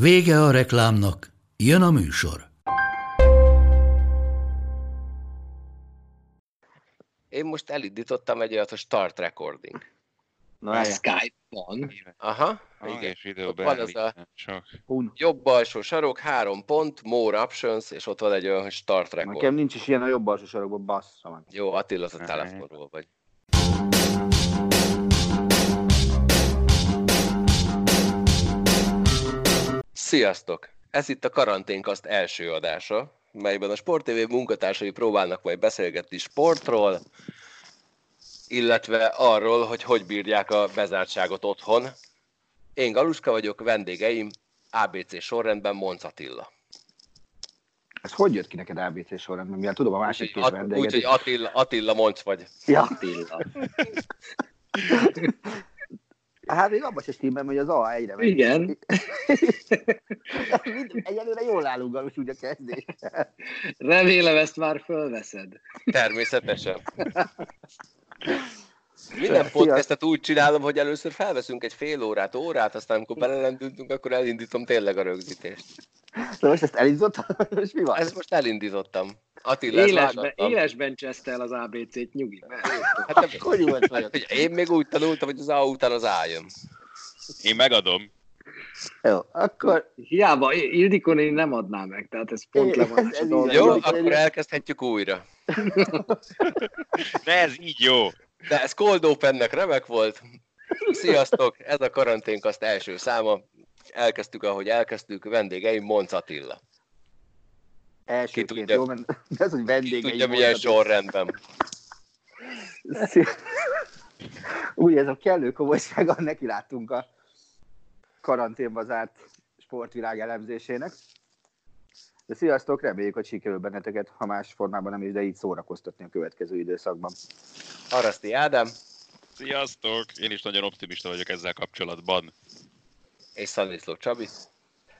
Vége a reklámnak, jön a műsor. Én most elindítottam egy olyat, hogy Start Recording. Na, a Skype-on. Aha, Hang igen. és videó Ott van az a csak. Jobb alsó sarok, három pont, more options, és ott van egy olyan, hogy Start Record. Nekem nincs is ilyen a jobb alsó sarokban, bassza meg. Jó, Attila, a telefonról vagy. Sziasztok! Ez itt a Karanténkaszt első adása, melyben a Sport TV munkatársai próbálnak majd beszélgetni sportról, illetve arról, hogy hogy bírják a bezártságot otthon. Én Galuska vagyok, vendégeim ABC sorrendben Monc Attila. Ez hogy jött ki neked ABC sorrendben? Mivel tudom, a másik két Úgyhogy vendéget. úgy, hogy Attila, Attila Monc vagy. Ja, Attila. Hát még abban se stimmel, hogy az A egyre megy. Igen. Egyelőre jól állunk, Galus, úgy a kezdés. Remélem ezt már fölveszed. Természetesen. Minden podcastet úgy csinálom, hogy először felveszünk egy fél órát, órát, aztán amikor belelendültünk, akkor elindítom tényleg a rögzítést. Szóval most ezt elindítottam, és mi van? Ezt most elindítottam. Attila, Élesben, élesben cseszte el az ABC-t, nyugi. Hát Hogy volt vagyok? hát, én még úgy tanultam, hogy az A után az A jön. Én megadom. Jó, akkor Hiába, Ildikon én nem adnám meg, tehát ez pont le van. Jó, akkor elkezdhetjük újra. De ez így jó. De ez Cold Opennek remek volt. Sziasztok, ez a karanténkaszt első száma. Elkezdtük, ahogy elkezdtük, vendégeim Monc Attila. elsőként tudja? jó, mert de az, hogy Ki vendégei tudja, milyen sorrendben. Úgy, ez a kellő komolysággal neki láttunk a karanténba zárt sportvilág elemzésének. De sziasztok, reméljük, hogy sikerül benneteket, ha más formában nem is, de így szórakoztatni a következő időszakban. Araszti Ádám Sziasztok! Én is nagyon optimista vagyok ezzel kapcsolatban. és Szaniszló Csabi.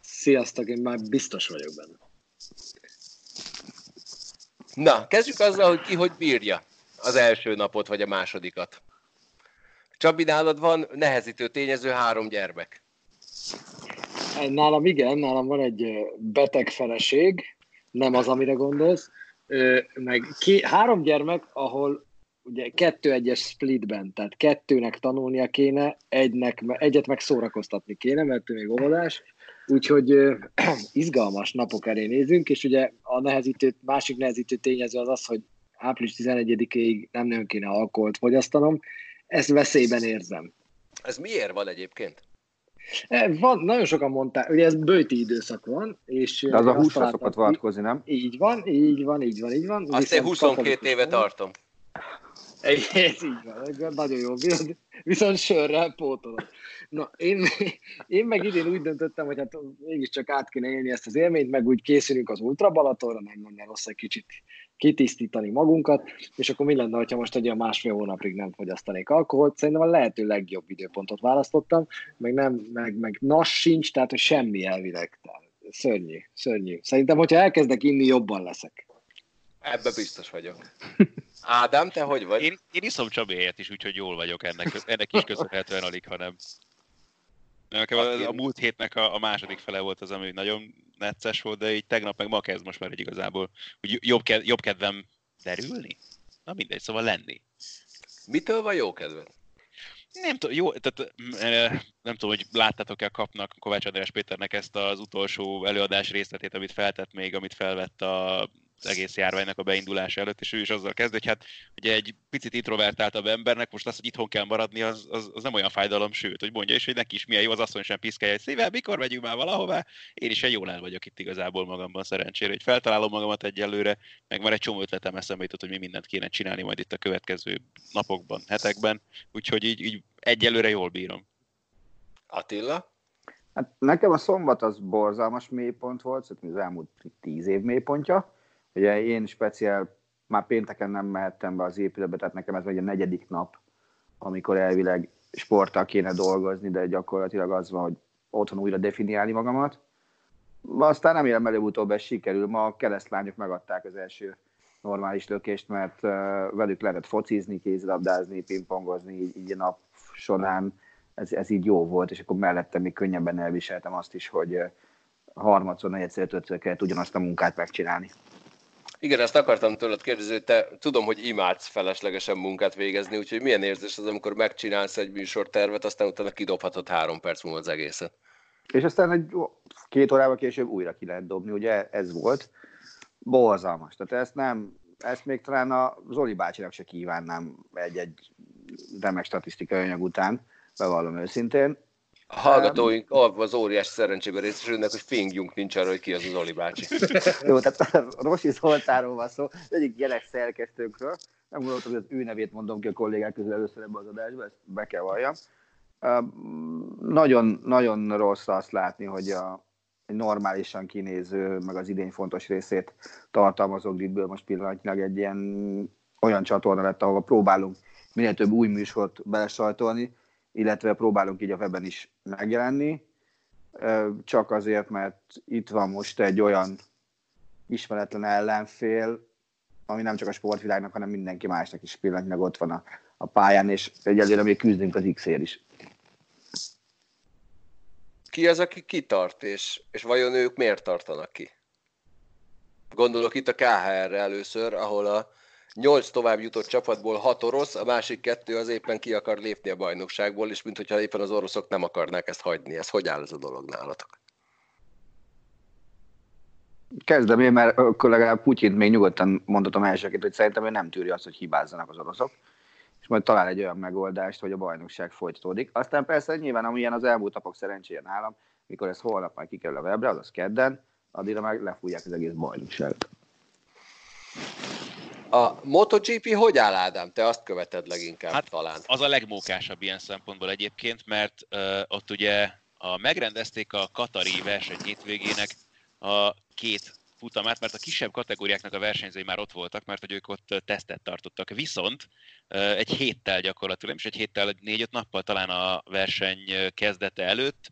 Sziasztok, én már biztos vagyok benne. Na, kezdjük azzal, hogy ki hogy bírja az első napot vagy a másodikat. Csabi, nálad van nehezítő tényező három gyermek. Nálam igen, nálam van egy beteg feleség, nem az, amire gondolsz, meg ki, három gyermek, ahol ugye kettő-egyes splitben, tehát kettőnek tanulnia kéne, egynek, egyet meg szórakoztatni kéne, mert ő még óvodás, úgyhogy izgalmas napok elé nézünk, és ugye a nehezítő, másik nehezítő tényező az az, hogy április 11-ig nem nagyon kéne alkoholt fogyasztanom, ezt veszélyben érzem. Ez miért van egyébként? E, Van, nagyon sokan mondták, ugye ez bőti időszak van, és De az a húsra találtam szokott vonatkozni, nem? Így van, így van, így van, így van. Azt én Viszont 22 katolikus éve tartom. Ez így van, nagyon jó. Viszont, viszont sörrel pótolod. Na, én, én meg idén úgy döntöttem, hogy hát mégiscsak át kéne élni ezt az élményt, meg úgy készülünk az Ultra Balatonra, nem lenne rossz egy kicsit kitisztítani magunkat, és akkor mi lenne, ha most egy olyan másfél hónapig nem fogyasztanék alkoholt? Szerintem a lehető legjobb időpontot választottam, meg nem, meg, meg nas sincs, tehát hogy semmi elvileg. Szörnyű, szörnyű. Szerintem, hogyha elkezdek inni, jobban leszek. Ebbe biztos vagyok. Ádám, te hogy vagy? Én, én iszom Csabi helyet is, úgyhogy jól vagyok ennek, ennek is köszönhetően alig, hanem. Nekem a, a múlt hétnek a, a második fele volt az, ami nagyon necces volt, de így tegnap meg ma kezd most már egy igazából, hogy jobb, ked, jobb kedvem derülni? Na mindegy, szóval lenni. Mitől van jó kedved? Nem tudom, jó, tehát eh, nem tudom, hogy láttátok-e a kapnak Kovács András Péternek ezt az utolsó előadás részletét, amit feltett még, amit felvett a az egész járványnak a beindulása előtt, és ő is azzal kezd, hogy hát ugye egy picit introvertáltabb embernek most az, hogy itthon kell maradni, az, az, az nem olyan fájdalom, sőt, hogy mondja is, hogy neki is milyen jó, az asszony sem piszkálja, hogy szíve, mikor megyünk már valahová, én is egy jól el vagyok itt igazából magamban szerencsére, hogy feltalálom magamat egyelőre, meg már egy csomó ötletem eszembe jutott, hogy mi mindent kéne csinálni majd itt a következő napokban, hetekben, úgyhogy így, így egyelőre jól bírom. Attila? Hát nekem a szombat az borzalmas mélypont volt, szerintem az elmúlt tíz év mélypontja. Ugye én speciál már pénteken nem mehettem be az épületbe, tehát nekem ez vagy a negyedik nap, amikor elvileg sporttal kéne dolgozni, de gyakorlatilag az van, hogy otthon újra definiálni magamat. Aztán nem élem előbb-utóbb ez sikerül. Ma a keresztlányok megadták az első normális lökést, mert velük lehetett focizni, kézilabdázni, pingpongozni így, így a nap során. Ez, ez így jó volt, és akkor mellettem még könnyebben elviseltem azt is, hogy harmadszor, negyedszer, ötödször kellett ugyanazt a munkát megcsinálni. Igen, ezt akartam tőled kérdezni, hogy te tudom, hogy imádsz feleslegesen munkát végezni, úgyhogy milyen érzés az, amikor megcsinálsz egy műsortervet, aztán utána kidobhatod három perc múlva az egészet. És aztán egy két órával később újra ki lehet dobni, ugye ez volt. Borzalmas. Tehát ezt nem, ezt még talán a Zoli bácsinak se kívánnám egy-egy remek statisztikai anyag után, bevallom őszintén. A hallgatóink az óriás szerencsében részesülnek, hogy fingjunk nincs arra, hogy ki az az Oli bácsi. Jó, tehát Rosi Zoltáról van szó, egyik gyerek szerkesztőkről. Nem gondoltam, hogy az ő nevét mondom ki a kollégák közül először ebbe az adásba, ezt be kell valljam. Nagyon, nagyon rossz azt látni, hogy a, egy normálisan kinéző, meg az idény fontos részét tartalmazó gridből most pillanatnyilag egy ilyen olyan csatorna lett, ahol próbálunk minél több új műsort belesajtolni, illetve próbálunk így a webben is megjelenni, csak azért, mert itt van most egy olyan ismeretlen ellenfél, ami nem csak a sportvilágnak, hanem mindenki másnak is pillanatnyilag ott van a, a pályán, és egyelőre még küzdünk az X-ért is. Ki az, aki kitart, és, és vajon ők miért tartanak ki? Gondolok itt a KHR-re először, ahol a nyolc tovább jutott csapatból hat orosz, a másik kettő az éppen ki akar lépni a bajnokságból, és mintha éppen az oroszok nem akarnák ezt hagyni. Ez hogy áll ez a dolog nálatok? Kezdem én, mert akkor legalább Putyin még nyugodtan mondhatom elsőként, hogy szerintem ő nem tűri azt, hogy hibázzanak az oroszok, és majd talál egy olyan megoldást, hogy a bajnokság folytatódik. Aztán persze nyilván, amilyen az elmúlt napok szerencséje nálam, mikor ez holnap majd kikerül a webre, azaz kedden, addigra meg lefújják az egész bajnokságot. A MotoGP hogy áll, Ádám? Te azt követed leginkább hát talán. Az a legmókásabb ilyen szempontból egyébként, mert uh, ott ugye a, megrendezték a Katari verseny hétvégének a két futamát, mert a kisebb kategóriáknak a versenyzői már ott voltak, mert hogy ők ott tesztet tartottak. Viszont egy héttel gyakorlatilag, nem is egy héttel, négy-öt nappal talán a verseny kezdete előtt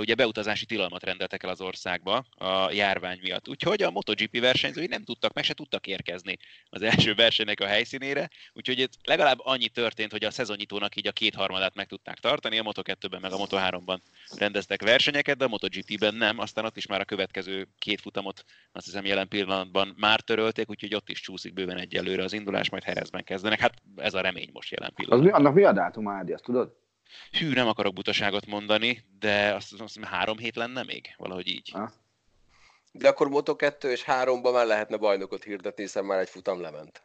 ugye beutazási tilalmat rendeltek el az országba a járvány miatt. Úgyhogy a MotoGP versenyzői nem tudtak, meg se tudtak érkezni az első versenynek a helyszínére, úgyhogy itt legalább annyi történt, hogy a szezonnyitónak így a kétharmadát meg tudták tartani, a Moto2-ben meg a Moto3-ban rendeztek versenyeket, de a MotoGP-ben nem, aztán ott is már a következő két futamot azt hiszem jelen pillanatban már törölték, úgyhogy ott is csúszik bőven egyelőre az indulás, majd Herezben kezdenek. Hát ez a remény most jelen pillanatban. Az mi, annak mi a dátum, Ádi, azt tudod? Hű, nem akarok butaságot mondani, de azt, azt hiszem három hét lenne még, valahogy így. De akkor Moto2 és 3-ban már lehetne bajnokot hirdetni, hiszen már egy futam lement.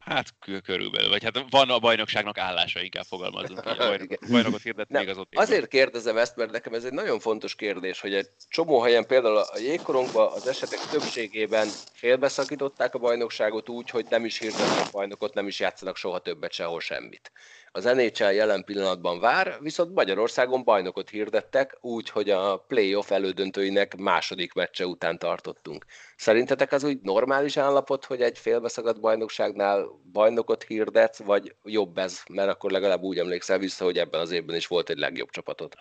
Hát körülbelül, vagy hát van a bajnokságnak állása, inkább fogalmazunk így. A bajnokot, bajnokot hirdetni még az ott. Azért kérdezem ezt, mert nekem ez egy nagyon fontos kérdés, hogy egy csomó helyen például a jégkorongban az esetek többségében félbeszakították a bajnokságot úgy, hogy nem is hirdetnek bajnokot, nem is játszanak soha többet sehol semmit. Az NHL jelen pillanatban vár, viszont Magyarországon bajnokot hirdettek, úgy, hogy a playoff elődöntőinek második meccse után tartottunk. Szerintetek az úgy normális állapot, hogy egy félbeszakadt bajnokságnál bajnokot hirdetsz, vagy jobb ez, mert akkor legalább úgy emlékszel vissza, hogy ebben az évben is volt egy legjobb csapatod?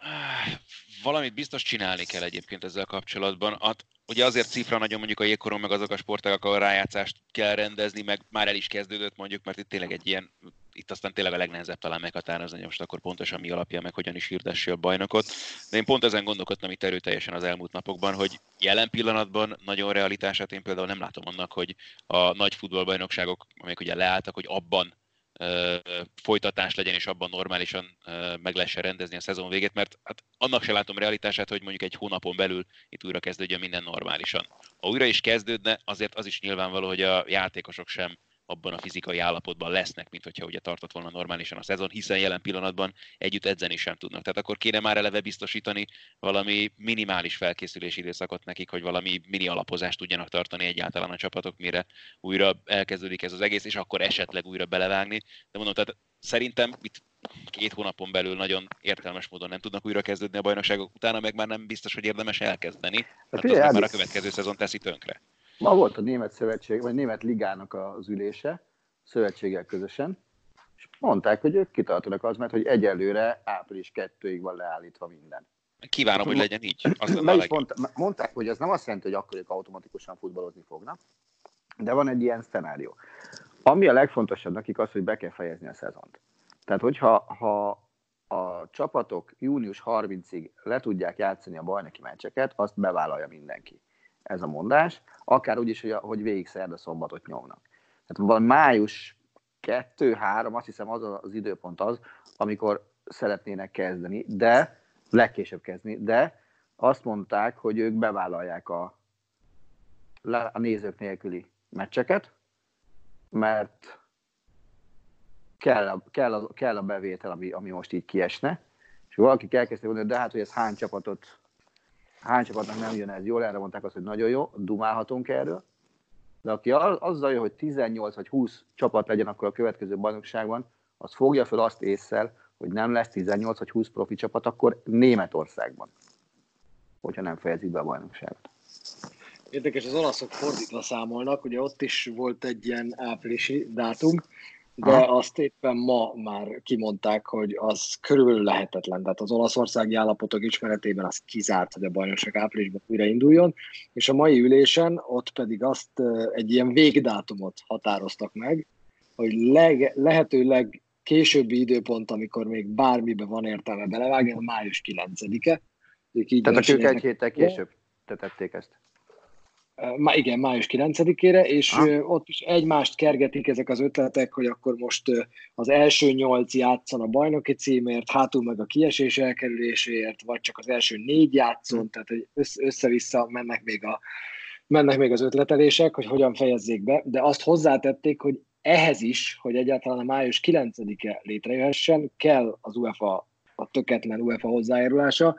Valamit biztos csinálni kell egyébként ezzel kapcsolatban. Hát, ugye azért cifra nagyon mondjuk a jégkoron, meg azok a sportágak, ahol rájátszást kell rendezni, meg már el is kezdődött mondjuk, mert itt tényleg egy ilyen itt aztán tényleg a legnehezebb talán meghatározni, hogy most akkor pontosan mi alapja meg hogyan is hirdessi a bajnokot. De én pont ezen gondolkodtam itt erőteljesen az elmúlt napokban, hogy jelen pillanatban nagyon realitását én például nem látom annak, hogy a nagy futballbajnokságok, amelyek ugye leálltak, hogy abban folytatás legyen, és abban normálisan meg lehessen rendezni a szezon végét, mert hát annak se látom realitását, hogy mondjuk egy hónapon belül itt újra kezdődjön minden normálisan. Ha újra is kezdődne, azért az is nyilvánvaló, hogy a játékosok sem abban a fizikai állapotban lesznek, mint hogyha ugye tartott volna normálisan a szezon, hiszen jelen pillanatban együtt edzeni sem tudnak. Tehát akkor kéne már eleve biztosítani valami minimális felkészülési időszakot nekik, hogy valami mini alapozást tudjanak tartani egyáltalán a csapatok, mire újra elkezdődik ez az egész, és akkor esetleg újra belevágni. De mondom, tehát szerintem itt két hónapon belül nagyon értelmes módon nem tudnak újra kezdődni a bajnokságok, utána meg már nem biztos, hogy érdemes elkezdeni. Hát, hát az már a következő szezon teszi tönkre. Ma volt a Német Szövetség, vagy Német Ligának az ülése, szövetséggel közösen, és mondták, hogy ők kitartanak az, mert hogy egyelőre április 2-ig van leállítva minden. Kívánom, hogy legyen így. Azt is mondta, mondták, hogy az nem azt jelenti, hogy akkor ők automatikusan futballozni fognak, de van egy ilyen szenárió. Ami a legfontosabb nekik az, hogy be kell fejezni a szezont. Tehát, hogyha ha a csapatok június 30-ig le tudják játszani a bajnoki meccseket, azt bevállalja mindenki. Ez a mondás. Akár úgy is, hogy, hogy végig szerda szombatot nyomnak. Tehát van május 2-3, azt hiszem az az időpont az, amikor szeretnének kezdeni, de legkésőbb kezdeni, de azt mondták, hogy ők bevállalják a, a nézők nélküli meccseket, mert kell a, kell a, kell a bevétel, ami, ami most így kiesne, és valaki elkezdte mondani, de hát, hogy ez hány csapatot, hány csapatnak nem jön ez jól, erre mondták azt, hogy nagyon jó, dumálhatunk erről, de aki azzal jön, hogy 18 vagy 20 csapat legyen akkor a következő bajnokságban, az fogja fel azt észre, hogy nem lesz 18 vagy 20 profi csapat, akkor Németországban, hogyha nem fejezik be a bajnokságot. Érdekes, az olaszok fordítva számolnak, ugye ott is volt egy ilyen áprilisi dátum, de ha. azt éppen ma már kimondták, hogy az körülbelül lehetetlen. Tehát az olaszországi állapotok ismeretében az kizárt, hogy a bajnokság áprilisban újra induljon, és a mai ülésen ott pedig azt egy ilyen végdátumot határoztak meg, hogy leg, lehetőleg későbbi időpont, amikor még bármibe van értelme belevágni, a május 9-e. Tehát ők egy héttel később tették ezt. Má, igen, május 9-ére, és ah. ott is egymást kergetik ezek az ötletek, hogy akkor most az első nyolc játszon a bajnoki címért, hátul meg a kiesés elkerüléséért, vagy csak az első négy játszon, hm. tehát hogy össze-vissza mennek még, a, mennek még az ötletelések, hogy hogyan fejezzék be, de azt hozzátették, hogy ehhez is, hogy egyáltalán a május 9-e létrejöhessen, kell az UEFA, a töketlen UEFA hozzájárulása,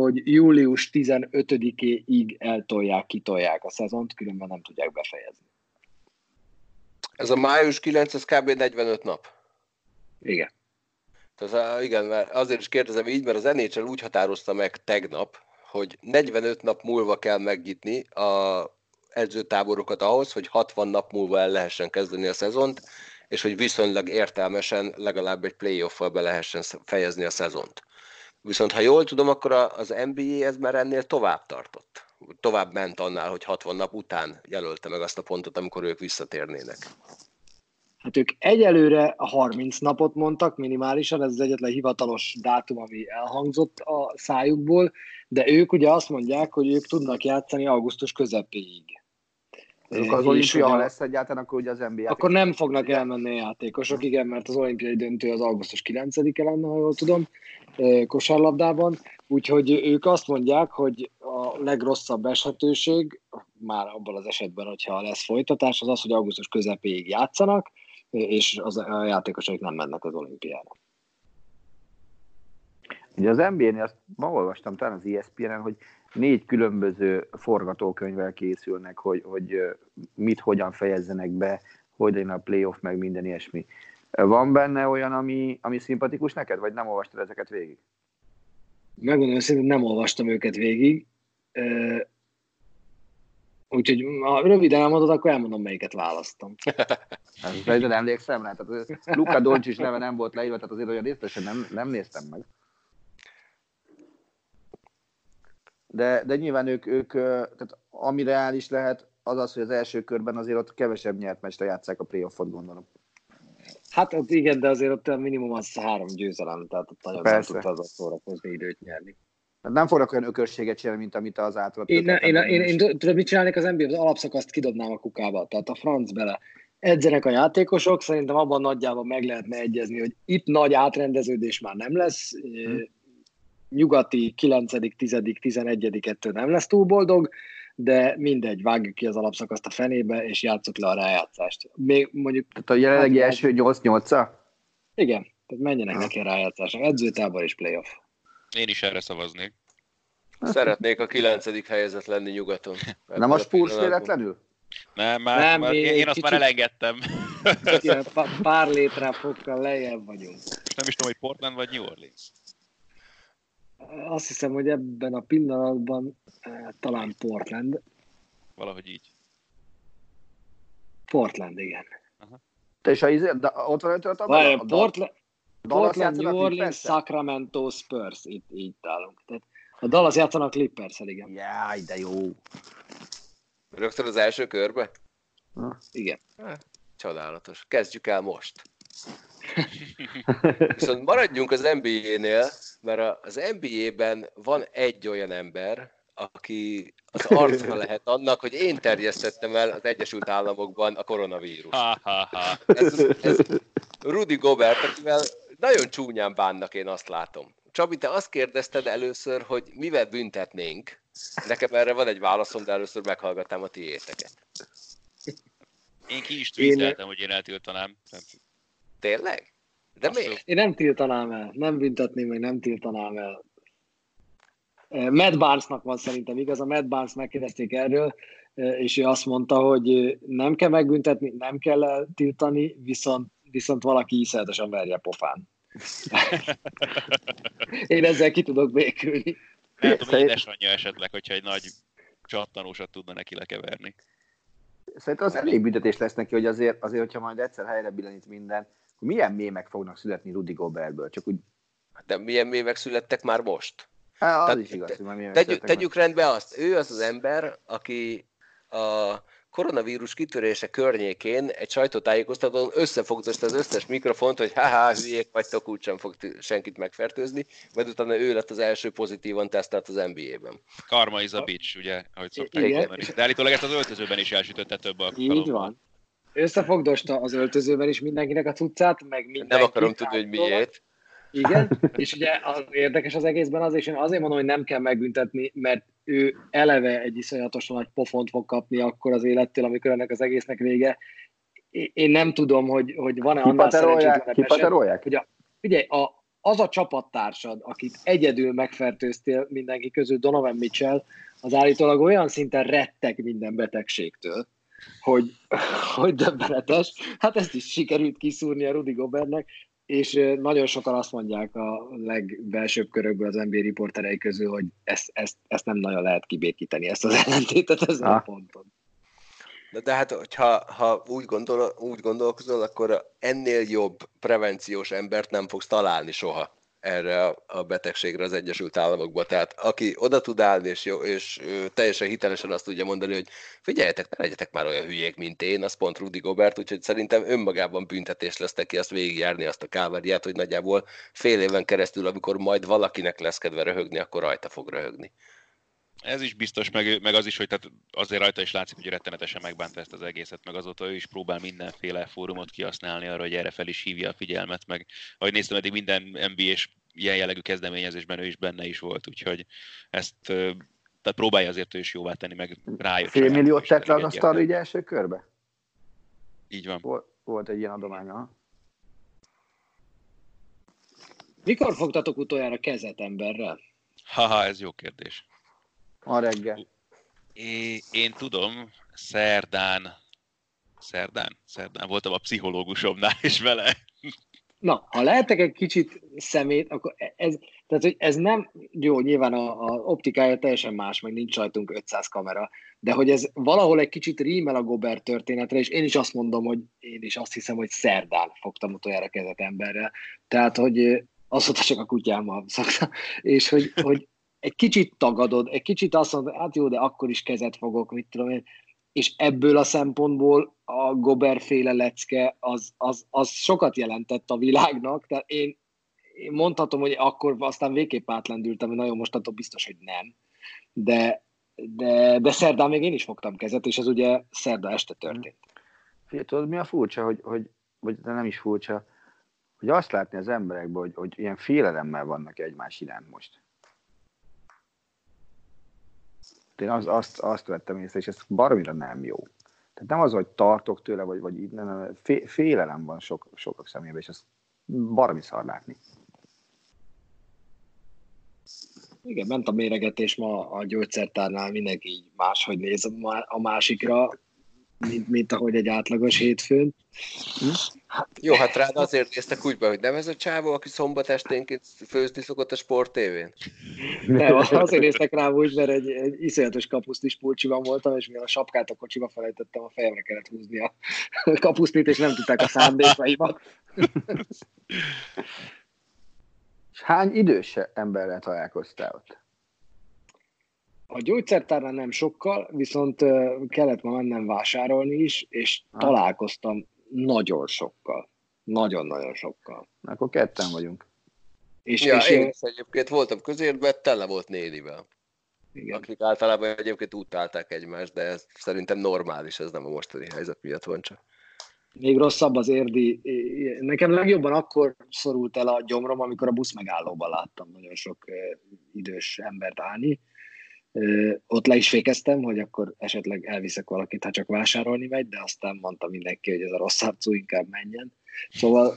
hogy július 15-éig eltolják, kitolják a szezont, különben nem tudják befejezni. Ez a május 9, ez kb. 45 nap. Igen. Tehát, igen, mert azért is kérdezem így, mert az NHL úgy határozta meg tegnap, hogy 45 nap múlva kell megnyitni a edzőtáborokat ahhoz, hogy 60 nap múlva el lehessen kezdeni a szezont, és hogy viszonylag értelmesen legalább egy playoff-val be lehessen fejezni a szezont. Viszont ha jól tudom, akkor az NBA ez már ennél tovább tartott. Tovább ment annál, hogy 60 nap után jelölte meg azt a pontot, amikor ők visszatérnének. Hát ők egyelőre 30 napot mondtak minimálisan, ez az egyetlen hivatalos dátum, ami elhangzott a szájukból, de ők ugye azt mondják, hogy ők tudnak játszani augusztus közepéig. Akkor az olimpia, ha lesz egyáltalán, akkor ugye az NBA. Akkor nem fognak elmenni a játékosok, igen, mert az olimpiai döntő az augusztus 9-e lenne, ha jól tudom, kosárlabdában. Úgyhogy ők azt mondják, hogy a legrosszabb eshetőség, már abban az esetben, hogyha lesz folytatás, az az, hogy augusztus közepéig játszanak, és az, a játékosok nem mennek az olimpiára. Ugye az NBA-nél azt ma olvastam talán az ESPN-en, hogy négy különböző forgatókönyvvel készülnek, hogy, hogy mit, hogyan fejezzenek be, hogy legyen a playoff, meg minden ilyesmi. Van benne olyan, ami, ami szimpatikus neked, vagy nem olvastad ezeket végig? Megmondom hogy nem olvastam őket végig. Úgyhogy ha röviden elmondod, akkor elmondom, melyiket választom. Hát, nem emlékszem rá. Tehát Luka Doncsics neve nem volt leírva, tehát azért olyan biztosan nem, nem néztem meg. De, de nyilván ők, ők, tehát ami reális lehet, az az, hogy az első körben azért ott kevesebb nyert meccsre játszák a playoffot, gondolom. Hát ott igen, de azért ott minimum az három győzelem, tehát ott nagyon Persze. nem tudta az szórakozni időt nyerni. Hát nem fognak olyan ökörséget csinálni, mint amit az átvat. Én, én, én, én, én, tudod, mit csinálnék az NBA? Az alapszakaszt kidobnám a kukába, tehát a franc bele. Edzenek a játékosok, szerintem abban nagyjában meg lehetne egyezni, hogy itt nagy átrendeződés már nem lesz, hmm nyugati 9., 10., 11. ettől nem lesz túl boldog, de mindegy, vágjuk ki az alapszakaszt a fenébe, és játsszuk le a rájátszást. Még mondjuk... Tehát a jelenlegi első 8-8-a? Igen, tehát menjenek neki a rájátszásnak. Edzőtábor és playoff. Én is erre szavaznék. Szeretnék a kilencedik helyzet lenni nyugaton. Nem a Spurs véletlenül? Nem, már, nem, már én, én azt kicsit... már elengedtem. Pár létre fokkal lejjebb vagyunk. Nem is tudom, hogy Portland vagy New Orleans. Azt hiszem, hogy ebben a pillanatban eh, talán Portland. Valahogy így. Portland, igen. Te is a izé, de ott van ötölt a Várj, Portland, Dallas Portland, New Orleans? Sacramento, Spurs, itt így állunk. Tehát a Dallas játszanak clippers igen. Jaj, de jó. Rögtön az első körbe? Igen. Csodálatos. Kezdjük el most. Viszont maradjunk az NBA-nél, mert a- az NBA-ben van egy olyan ember, aki az arcra lehet annak, hogy én terjesztettem el az Egyesült Államokban a koronavírus. Ha, ha, ha. Ez, ez Rudy Gobert, akivel nagyon csúnyán bánnak, én azt látom. Csabi, te azt kérdezted először, hogy mivel büntetnénk. Nekem erre van egy válaszom, de először meghallgatnám a tiéteket. Én ki is Én- tweeteltem, hogy én eltiltanám. Tényleg? De Abszolút. miért? Én nem tiltanám el, nem büntetném, meg nem tiltanám el. Eh, Matt Barnesnak van szerintem igaz, a Matt Barnes megkérdezték erről, eh, és ő azt mondta, hogy eh, nem kell megbüntetni, nem kell eltiltani, viszont, viszont valaki iszonyatosan verje pofán. Én ezzel ki tudok békülni. nem tudom, hogy Szerint- édesanyja esetleg, hogyha egy nagy csattanósat tudna neki lekeverni. Szerintem az elég büntetés lesz neki, hogy azért, azért hogyha majd egyszer helyre billenít minden, milyen mémek fognak születni Rudy Gobertből. Csak úgy, De milyen mémek születtek már most? hát az Tehát is igaz, hogy már mémek Tegyük, tegyük rendbe azt, ő az az ember, aki a koronavírus kitörése környékén egy sajtótájékoztatón összefogdosta az összes mikrofont, hogy haha, hülyék vagytok, úgysem fog senkit megfertőzni, majd utána ő lett az első pozitívan tesztelt az NBA-ben. Karma is a bitch, ugye, ahogy szokták mondani. De állítólag ezt az öltözőben is elsütötte több alkalommal. Így van. Összefogdosta az öltözőben is mindenkinek a cuccát, meg mindenki. Nem akarom tudni, hogy miért. Igen, és ugye az érdekes az egészben az, és én azért mondom, hogy nem kell megbüntetni, mert ő eleve egy iszonyatosan nagy pofont fog kapni akkor az élettől, amikor ennek az egésznek vége. Én nem tudom, hogy, hogy van-e annál kipaterolják? hogy a, ugye a, az a csapattársad, akit egyedül megfertőztél mindenki közül, Donovan Mitchell, az állítólag olyan szinten rettek minden betegségtől, hogy, hogy döbbenetes. Hát ezt is sikerült kiszúrni a Rudy Gobertnek, és nagyon sokan azt mondják a legbelsőbb körökből az NBA riporterei közül, hogy ezt, ezt, ezt nem nagyon lehet kibékíteni, ezt az ellentétet ezen a Ah. ponton. De, de hát, hogyha ha úgy, gondol, úgy gondolkozol, akkor ennél jobb prevenciós embert nem fogsz találni soha erre a- betegségre az Egyesült Államokban. Tehát aki oda tud állni, és, jó, és teljesen hitelesen azt tudja mondani, hogy figyeljetek, ne legyetek már olyan hülyék, mint én, az pont Rudy Gobert, úgyhogy szerintem önmagában büntetés lesz neki azt végigjárni azt a káveriát, hogy nagyjából fél éven keresztül, amikor majd valakinek lesz kedve röhögni, akkor rajta fog röhögni. Ez is biztos, meg, meg az is, hogy tehát azért rajta is látszik, hogy rettenetesen megbánta ezt az egészet, meg azóta ő is próbál mindenféle fórumot kihasználni arra, hogy erre fel is hívja a figyelmet, meg ahogy néztem, eddig minden NBA-s ilyen jellegű kezdeményezésben ő is benne is volt, úgyhogy ezt tehát próbálja azért ő is jóvá tenni, meg rájött. Fél milliót tett le az egyértelmű. így első körbe? Így van. Volt, volt egy ilyen adománya. Mikor fogtatok utoljára kezet emberrel? Haha, ez jó kérdés. Ma reggel. É, én tudom, szerdán, szerdán, szerdán voltam a pszichológusomnál, és vele Na, ha lehetek egy kicsit szemét, akkor ez, tehát, hogy ez nem, jó, nyilván a, a optikája teljesen más, meg nincs rajtunk 500 kamera, de hogy ez valahol egy kicsit rímel a Gobert történetre, és én is azt mondom, hogy én is azt hiszem, hogy szerdán fogtam utoljára kezet emberrel. Tehát, hogy azóta csak a kutyámmal szoktam, és hogy, hogy egy kicsit tagadod, egy kicsit azt mondod, hát jó, de akkor is kezet fogok, mit tudom én, és ebből a szempontból a Gobert féle lecke az, az, az sokat jelentett a világnak, tehát én, én mondhatom, hogy akkor aztán végképp átlendültem, hogy nagyon mostantól biztos, hogy nem, de, de, de szerdán még én is fogtam kezet, és ez ugye szerda este történt. Figyelj, tudod, mi a furcsa, hogy, hogy vagy de nem is furcsa, hogy azt látni az emberekben, hogy, hogy ilyen félelemmel vannak egymás iránt most. Én az, azt, azt vettem észre, és ez baromira nem jó. Tehát nem az, hogy tartok tőle, vagy, vagy nem, nem, fé, félelem van sok, sokak szemében, és ezt baromi szar látni. Igen, ment a méregetés ma a gyógyszertárnál, mindenki így máshogy néz a másikra. Mint, mint ahogy egy átlagos hétfőn. Jó, hát rád azért néztek úgy be, hogy nem ez a csávó, aki szombat esténként főzni szokott a sport tévén? Nem, azért néztek rám úgy, mert egy, egy iszonyatos kapusztis pulcsiban voltam, és mivel a sapkát a kocsiba felejtettem, a fejemre kellett húzni a kapusztit, és nem tudták a szándékaimat. Hány idős emberrel találkoztál ott? A gyógyszertárnál nem sokkal, viszont kellett ma mennem vásárolni is, és Ah. találkoztam nagyon sokkal. Nagyon-nagyon sokkal. Na, akkor ketten vagyunk. És, Ja, és én is egyébként voltam közértben, tele volt nénivel. igen. Akik általában egyébként utálták egymást, de ez szerintem normális, ez nem a mostani helyzet miatt van csak. Még rosszabb az érdi. Nekem legjobban akkor szorult el a gyomrom, amikor a busz megállóban láttam nagyon sok idős embert állni. Ott le is fékeztem, hogy akkor esetleg elviszek valakit, ha csak vásárolni megy, de aztán mondta mindenki, hogy ez a rossz arcú inkább menjen. Szóval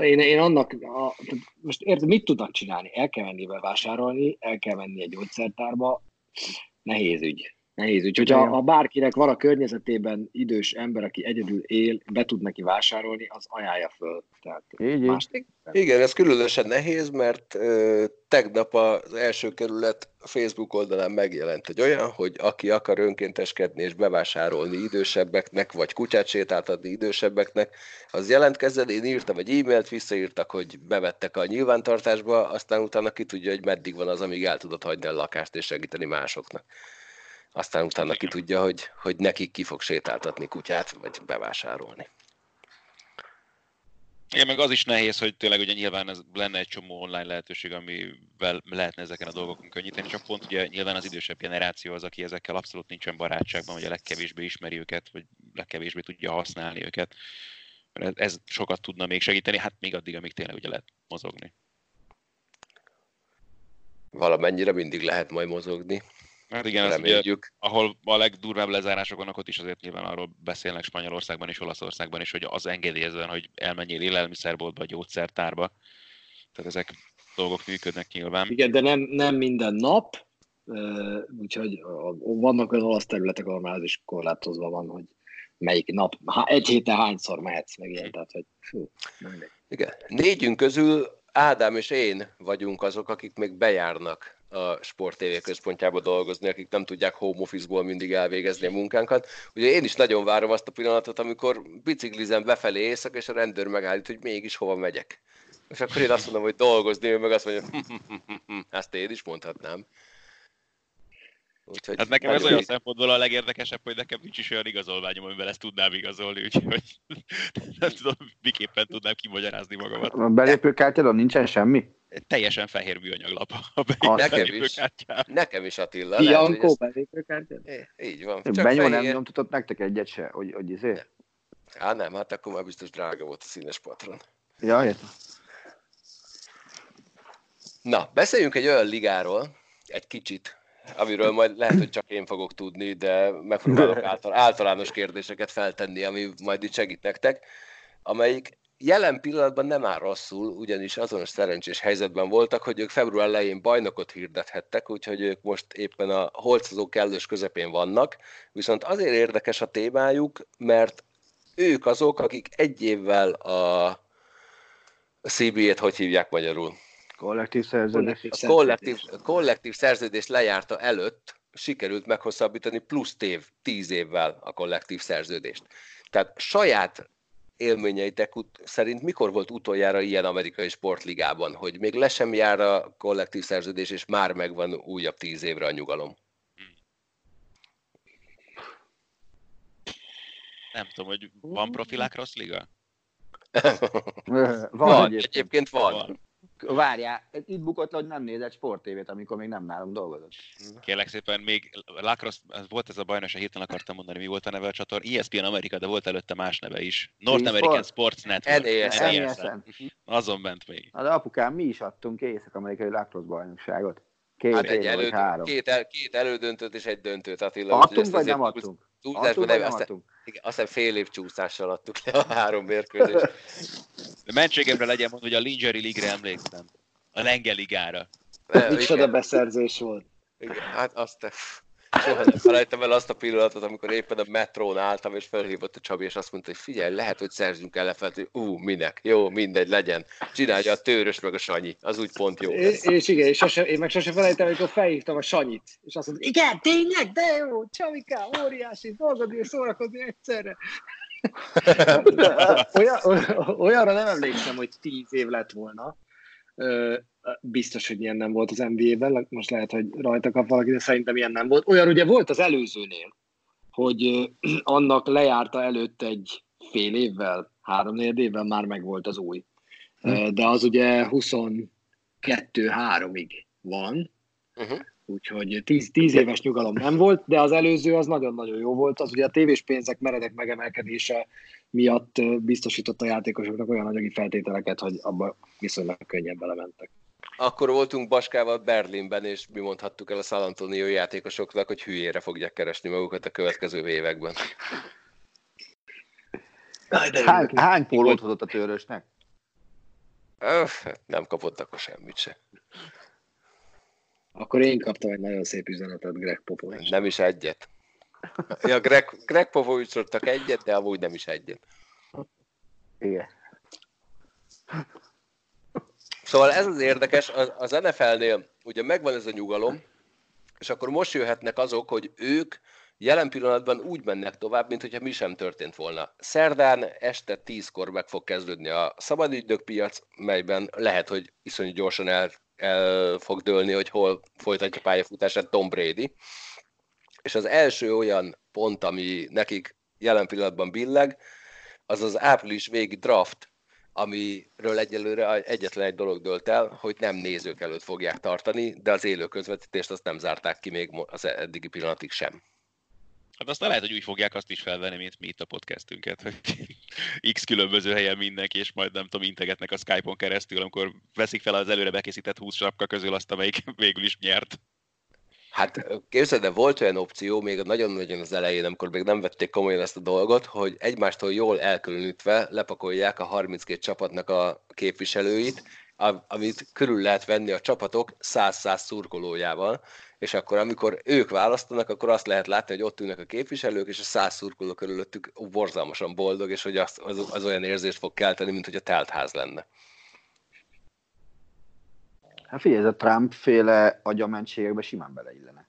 én, én annak, a, most érted, mit tudnak csinálni? El kell menni bevásárolni, el kell menni egy gyógyszertárba, nehéz ügy. Nehéz ügy. Hogyha Igen. ha bárkinek van a környezetében idős ember, aki egyedül él, be tud neki vásárolni, az ajánlja föl. Tehát Így, más így. Igen, ez különösen nehéz, mert ö, tegnap az első kerület Facebook oldalán megjelent egy olyan, hogy aki akar önkénteskedni és bevásárolni idősebbeknek, vagy kutyát sétáltatni idősebbeknek, az jelentkezzen. Én írtam egy e-mailt, visszaírtak, hogy bevettek a nyilvántartásba, aztán utána ki tudja, hogy meddig van az, amíg el tudod hagyni a lakást és segíteni másoknak. Aztán utána ki tudja, hogy, hogy nekik ki fog sétáltatni kutyát, vagy bevásárolni. Igen, meg az is nehéz, hogy tényleg ugye nyilván ez lenne egy csomó online lehetőség, amivel lehetne ezeken a dolgokon könnyíteni, csak pont ugye nyilván az idősebb generáció az, aki ezekkel abszolút nincsen barátságban, vagy a legkevésbé ismeri őket, vagy legkevésbé tudja használni őket. Ez, ez sokat tudna még segíteni, hát még addig, amíg tényleg ugye lehet mozogni. Valamennyire mindig lehet majd mozogni, Hát igen, ez ugye, reméljük. ahol a legdurvább lezárások vannak, ott is azért nyilván arról beszélnek Spanyolországban és Olaszországban is, hogy az engedélyezően, hogy elmenjél élelmiszerboltba, gyógyszertárba. Tehát ezek dolgok működnek nyilván. Igen, de nem, nem minden nap, úgyhogy vannak olyan olasz területek, ahol már az is korlátozva van, hogy melyik nap, egy héten hányszor mehetsz meg ilyen, tehát hogy fú, mindegy. Igen. Négyünk közül Ádám és én vagyunk azok, akik még bejárnak a Sport TV központjába dolgozni, akik nem tudják home office-ból mindig elvégezni a munkánkat. Ugye én is nagyon várom azt a pillanatot, amikor biciklizem befelé éjszak, és a rendőr megállít, hogy mégis hova megyek. És akkor én azt mondom, hogy dolgozni, ő meg azt mondja, ezt én is mondhatnám. Úgyhogy Hát nekem ez olyan így- szempontból a legérdekesebb, hogy nekem nincs is olyan igazolványom, amivel ezt tudnám igazolni, úgyhogy nem tudom, miképpen tudnám kimagyarázni magamat. A belépőkártyádon nincsen semmi? Teljesen fehér műanyaglap a Ah, nekem is. belépőkártyám. Nekem is Attila. Bianco? É, Így van. Benyó nem nyomtatott nektek egyet se, hogy, hogy izé? Á, nem, hát akkor már biztos drága volt a színes patron. Ja, értem. Na, beszéljünk egy olyan ligáról, egy kicsit, amiről majd lehet, hogy csak én fogok tudni, de megpróbálok által, általános kérdéseket feltenni, ami majd itt segít nektek, amelyik jelen pillanatban nem áll rosszul, ugyanis azonos szerencsés helyzetben voltak, hogy ők február elején bajnokot hirdethettek, úgyhogy ők most éppen a holcozó kellős közepén vannak, viszont azért érdekes a témájuk, mert ők azok, akik egy évvel a CBA-t hogy hívják magyarul? Kollektív szerződés. A kollektív, a kollektív szerződés lejárta előtt sikerült meghosszabbítani plusz év, tíz évvel a kollektív szerződést. Tehát saját élményeitek ut- szerint mikor volt utoljára ilyen amerikai sportligában, hogy még le sem jár a kollektív szerződés, és már megvan újabb tíz évre a nyugalom? Nem tudom, hogy van profilák rossz liga? Van, van, egyébként. egyébként van. Van. Várjál, itt bukott le, hogy nem nézett sporttévét, amikor még nem nálunk dolgozott. Kérlek szépen, még Lacrosse, volt ez a bajnokság, hirtelen akartam mondani, mi volt a neve a csatorn. ESPN Amerika, de volt előtte más neve is. North Sport? American Sports Network. NASN. Azon ment még. Na, de apukám, mi is adtunk észak-amerikai lacrosse bajnokságot. Két Hát hát egy elő, három. két, el, két elődöntőt és egy döntőt, Attila. Adtunk vagy nem adtunk? Túlzásba Adtunk nem, aztán, adtunk? igen, aztán fél év csúszással adtuk le a három mérkőzést. De mentségemre legyen mondva, hogy a Lingerie League-re emlékszem. A Lengyel ligára. Micsoda beszerzés volt. igen, hát azt Soha nem felejtem el azt a pillanatot, amikor éppen a metrón álltam, és felhívott a Csabi, és azt mondta, hogy figyelj, lehet, hogy szerzünk elefelt, hogy ú, minek, jó, mindegy, legyen. Csinálja a tőrös meg a Sanyi, az úgy pont jó. És, és igen, és sose, én meg sose felejtem, amikor felhívtam a Sanyit, és azt mondta, igen, tényleg, de jó, Csavika, óriási, dolgozni és szórakozni egyszerre. Olyan, olyanra nem emlékszem, hogy tíz év lett volna. Biztos, hogy ilyen nem volt az NBA-ben, most lehet, hogy rajta kap valaki, de szerintem ilyen nem volt. Olyan ugye volt az előzőnél, hogy annak lejárta előtt egy fél évvel, három évvel már megvolt az új. Hm. De az ugye 22-3-ig van, uh-huh. úgyhogy 10, 10 éves nyugalom nem volt, de az előző az nagyon-nagyon jó volt. Az ugye a tévés pénzek meredek megemelkedése miatt biztosította a játékosoknak olyan anyagi feltételeket, hogy abba viszonylag könnyen belementek. Akkor voltunk Baskával Berlinben, és mi mondhattuk el a San Antonio játékosoknak, hogy hülyére fogják keresni magukat a következő években. Hány, hány pólót hozott a törösnek? Öff, nem kapott akkor semmit se. Akkor én kaptam egy nagyon szép üzenetet Greg Popovics. Nem is egyet. Ja, Greg, Greg Popovicsról csak egyet, de amúgy nem is egyet. Igen. Szóval ez az érdekes, az NFL-nél ugye megvan ez a nyugalom, és akkor most jöhetnek azok, hogy ők jelen pillanatban úgy mennek tovább, mint hogyha mi sem történt volna. Szerdán este tízkor meg fog kezdődni a szabadügynök piac, melyben lehet, hogy iszonyú gyorsan el, el fog dőlni, hogy hol folytatja pályafutását Tom Brady. És az első olyan pont, ami nekik jelen pillanatban billeg, az az április végi draft, amiről egyelőre egyetlen egy dolog dölt el, hogy nem nézők előtt fogják tartani, de az élő közvetítést azt nem zárták ki még az eddigi pillanatig sem. Hát aztán lehet, hogy úgy fogják azt is felvenni, mint mi itt a podcastünket, hogy x különböző helyen mindenki, és majd nem tudom, integetnek a Skype-on keresztül, amikor veszik fel az előre bekészített 20 sapka közül azt, amelyik végül is nyert. Hát képzeld, de volt olyan opció még nagyon-nagyon az elején, amikor még nem vették komolyan ezt a dolgot, hogy egymástól jól elkülönítve lepakolják a 32 csapatnak a képviselőit, amit körül lehet venni a csapatok 100-100 szurkolójával, és akkor amikor ők választanak, akkor azt lehet látni, hogy ott ülnek a képviselők, és a száz szurkoló körülöttük borzalmasan boldog, és hogy az, az, az olyan érzést fog kelteni, mint hogy a telt ház lenne. Hát figyelj, ez a Trump-féle agyamentségekbe simán beleillene.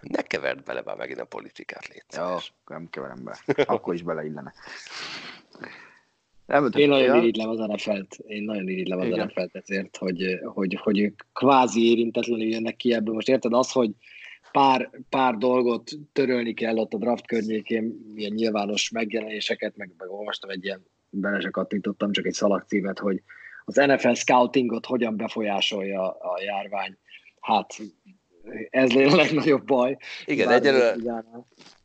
Ne keverd bele már megint a politikát, légy Jó, nem keverem be. Akkor is beleillene. Nem, én nagyon ja. irigylem az NFL-t, én nagyon irigylem az NFL-t ezért, hogy, hogy, hogy ők kvázi érintetlenül jönnek ki ebből. Most érted az, hogy pár, pár dolgot törölni kell ott a draft környékén, ilyen nyilvános megjelenéseket, meg, meg olvastam egy ilyen, bele se kattintottam, csak egy szalagcímet, hogy az NFL scoutingot hogyan befolyásolja a járvány. Hát ez a legnagyobb baj. Igen, egyelőre,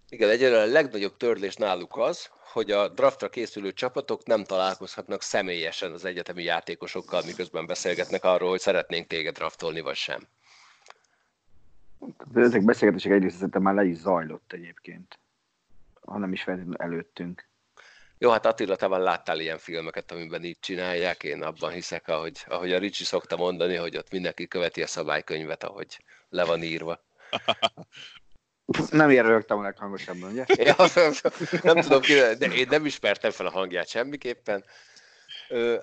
igen, egyelőre a legnagyobb törlés náluk az, hogy a draftra készülő csapatok nem találkozhatnak személyesen az egyetemi játékosokkal, miközben beszélgetnek arról, hogy szeretnénk téged draftolni, vagy sem. Ezek beszélgetések egyrészt szerintem már le is zajlott egyébként, hanem is feltétlenül előttünk. Jó, hát Attila, te van láttál ilyen filmeket, amiben így csinálják, én abban hiszek, ahogy, ahogy a Ricsi szokta mondani, hogy ott mindenki követi a szabálykönyvet, ahogy le van írva. Nem ilyen rögtem a leghangosabban, ugye? Ja, nem tudom ki, de én nem ismertem fel a hangját semmiképpen. Ö,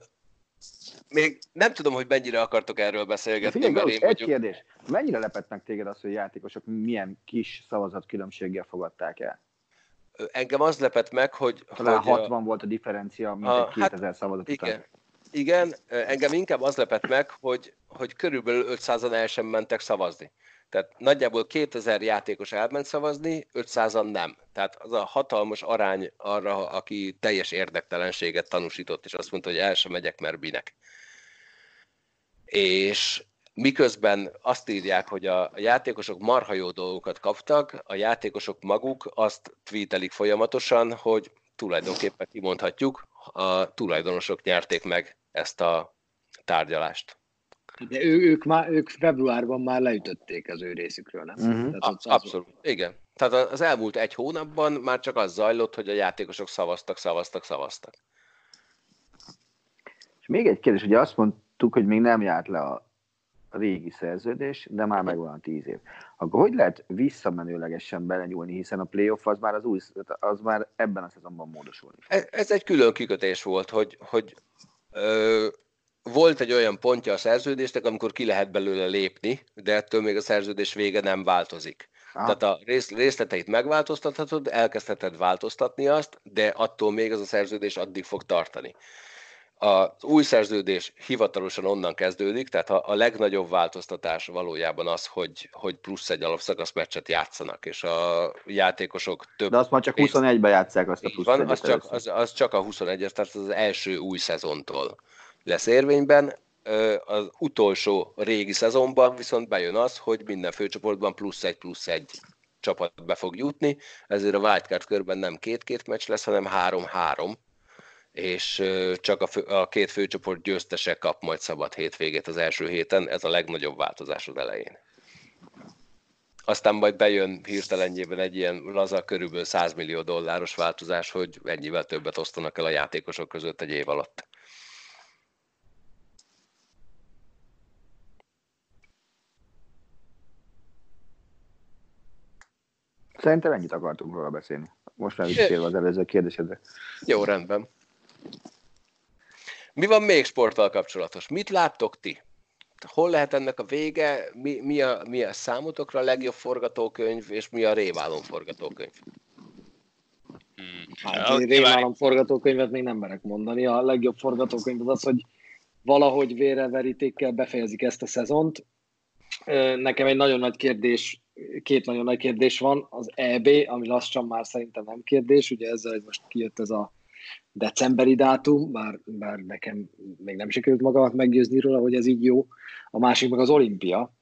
még nem tudom, hogy mennyire akartok erről beszélgetni, Figyelj, mert én egy mondjuk... kérdés. Mennyire lepett meg téged az, hogy játékosok milyen kis szavazatkülönbséggel fogadták el? Engem az lepett meg, hogy... Talán hogy 60 a... volt a differencia, mint a, egy 2000 hát, szavazat igen, után. Igen, engem inkább az lepett meg, hogy, hogy körülbelül 500-an el sem mentek szavazni. Tehát nagyjából 2000 játékos elment szavazni, 500-an nem. Tehát az a hatalmas arány arra, aki teljes érdektelenséget tanúsított, és azt mondta, hogy el sem megyek, mert minek. És miközben azt írják, hogy a játékosok marha jó dolgokat kaptak, a játékosok maguk azt tweetelik folyamatosan, hogy tulajdonképpen kimondhatjuk, a tulajdonosok nyerték meg ezt a tárgyalást. De ő, ők, már, ők februárban már leütötték az ő részükről, nem? Uh-huh. Tehát abszolút, igen. Tehát az elmúlt egy hónapban már csak az zajlott, hogy a játékosok szavaztak, szavaztak, szavaztak. És még egy kérdés, ugye azt mondtuk, hogy még nem járt le a régi szerződés, de már megvan a tíz év. Akkor hogy lehet visszamenőlegesen belenyúlni, hiszen a playoff az már, az új, az már ebben a szezonban módosulni. Ez, ez egy külön kikötés volt, hogy, hogy ö, volt egy olyan pontja a szerződésnek, amikor ki lehet belőle lépni, de ettől még a szerződés vége nem változik. Aha. Tehát a rész, részleteit megváltoztathatod, elkezdheted változtatni azt, de attól még az a szerződés addig fog tartani. Az új szerződés hivatalosan onnan kezdődik, tehát a, legnagyobb változtatás valójában az, hogy, hogy plusz egy alapszakasz meccset játszanak, és a játékosok több... De azt már csak 21-ben játszák azt a plusz van, az csak, az, az csak a 21-es, tehát az első új szezontól lesz érvényben. Az utolsó régi szezonban viszont bejön az, hogy minden főcsoportban plusz egy plusz egy csapat be fog jutni, ezért a wildcard körben nem két-két meccs lesz, hanem három-három, és csak a, fő, a két főcsoport győztese kap majd szabad hétvégét az első héten, ez a legnagyobb változás az elején. Aztán majd bejön hirtelenjében egy ilyen laza, körülbelül 100 millió dolláros változás, hogy ennyivel többet osztanak el a játékosok között egy év alatt. Szerintem ennyit akartunk róla beszélni. Most már visszatérve az előző kérdésedre. Jó, rendben. Mi van még sporttal kapcsolatos? Mit láttok ti? Hol lehet ennek a vége? Mi, mi, a, mi a számotokra a legjobb forgatókönyv, és mi a rémálom forgatókönyv? Hmm. Hát, én rémálom forgatókönyvet még nem merek mondani. A legjobb forgatókönyv az az, hogy valahogy véreverítékkel befejezik ezt a szezont. Nekem egy nagyon nagy kérdés, két nagyon nagy kérdés van. Az EB, ami lassan már szerintem nem kérdés, ugye ezzel, hogy most kijött ez a decemberi dátum, bár, bár nekem még nem sikerült magamat meggyőzni róla, hogy ez így jó. A másik meg az olimpia,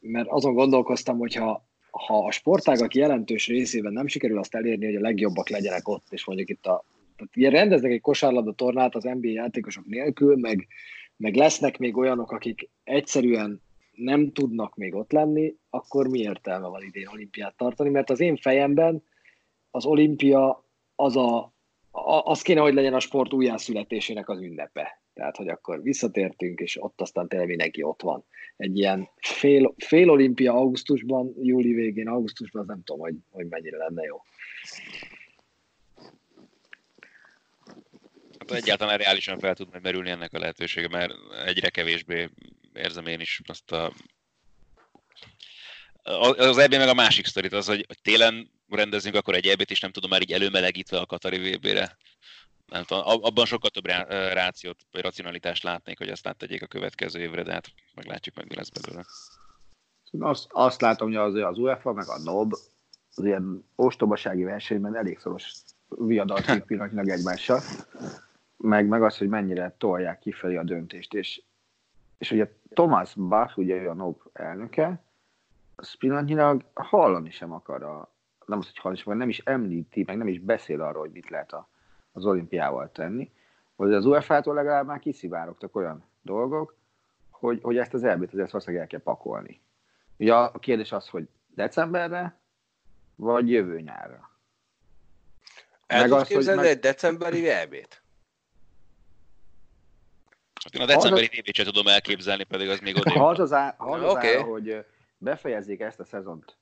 mert azon gondolkoztam, hogy ha, ha a sportágak jelentős részében nem sikerül azt elérni, hogy a legjobbak legyenek ott, és mondjuk itt a tehát ilyen rendeznek egy kosárlabda tornát az NBA játékosok nélkül, meg, meg lesznek még olyanok, akik egyszerűen nem tudnak még ott lenni, akkor mi értelme van idén olimpiát tartani? Mert az én fejemben az olimpia az a, az kéne, hogy legyen a sport újjászületésének az ünnepe. Tehát, hogy akkor visszatértünk, és ott aztán tényleg mindenki ott van. Egy ilyen fél, fél olimpia augusztusban, júli végén, augusztusban, az nem tudom, hogy, hogy mennyire lenne jó. Hát egyáltalán reálisan fel tud merülni ennek a lehetősége, mert egyre kevésbé érzem én is azt a az EB meg a másik sztorit az, hogy, hogy télen rendezünk akkor egy EB-t, és nem tudom már így előmelegítve a Katari VB-re. Nem tudom, abban sokkal több rációt, vagy racionalitást látnék, hogy azt áttegyék a következő évre, de hát meglátjuk meg, mi lesz belőle. Azt, azt látom, hogy az, az UEFA, meg a NOB az ilyen ostobasági versenyben elég szoros viadalt pillanatnyilag egymással, meg, meg az, hogy mennyire tolják kifelé a döntést, és, és ugye Thomas Bach, ugye ő a NOB elnöke, az pillanatnyilag hallani sem akar a, nem az, hogy hallani sem, nem is említi, meg nem is beszél arról, hogy mit lehet a, az olimpiával tenni. Vagy az UEFA-tól legalább már kiszivárogtak olyan dolgok, hogy, hogy ezt az elbét azért valószínűleg el kell pakolni. Ugye a kérdés az, hogy decemberre, vagy jövő nyárra. El meg azt, képzelni meg... egy decemberi elbét? Hát én a decemberi tévét sem tudom elképzelni, pedig az még oda. Ha az az, á, ha az, az okay. áll, hogy befejezzék ezt a szezont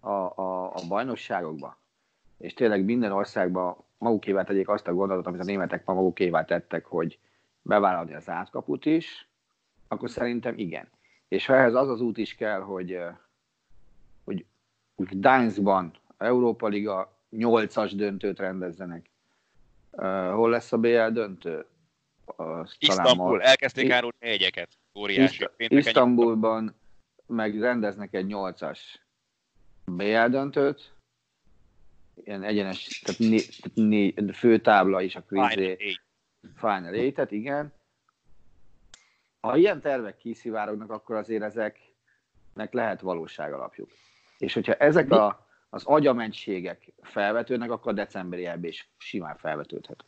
a, a, a bajnokságokba, és tényleg minden országban magukévá tegyék azt a gondolatot, amit a németek ma magukévá tettek, hogy bevállalni az átkaput is, akkor szerintem igen. És ha ehhez az az út is kell, hogy, hogy Gdańskban Európa Liga 8-as döntőt rendezzenek. Uh, hol lesz a BL döntő? Isztambul, elkezdték árulni egyeket. Óriási. Isztambulban meg rendeznek egy 8-as BL döntőt, ilyen egyenes, tehát, né, tehát né, főtábla is a kvízé. Final 8 igen. Ha ilyen tervek kiszivárognak, akkor azért ezeknek lehet valóság alapjuk. És hogyha ezek a, az agyamentségek felvetődnek, akkor a decemberi EB is simán felvetődhet.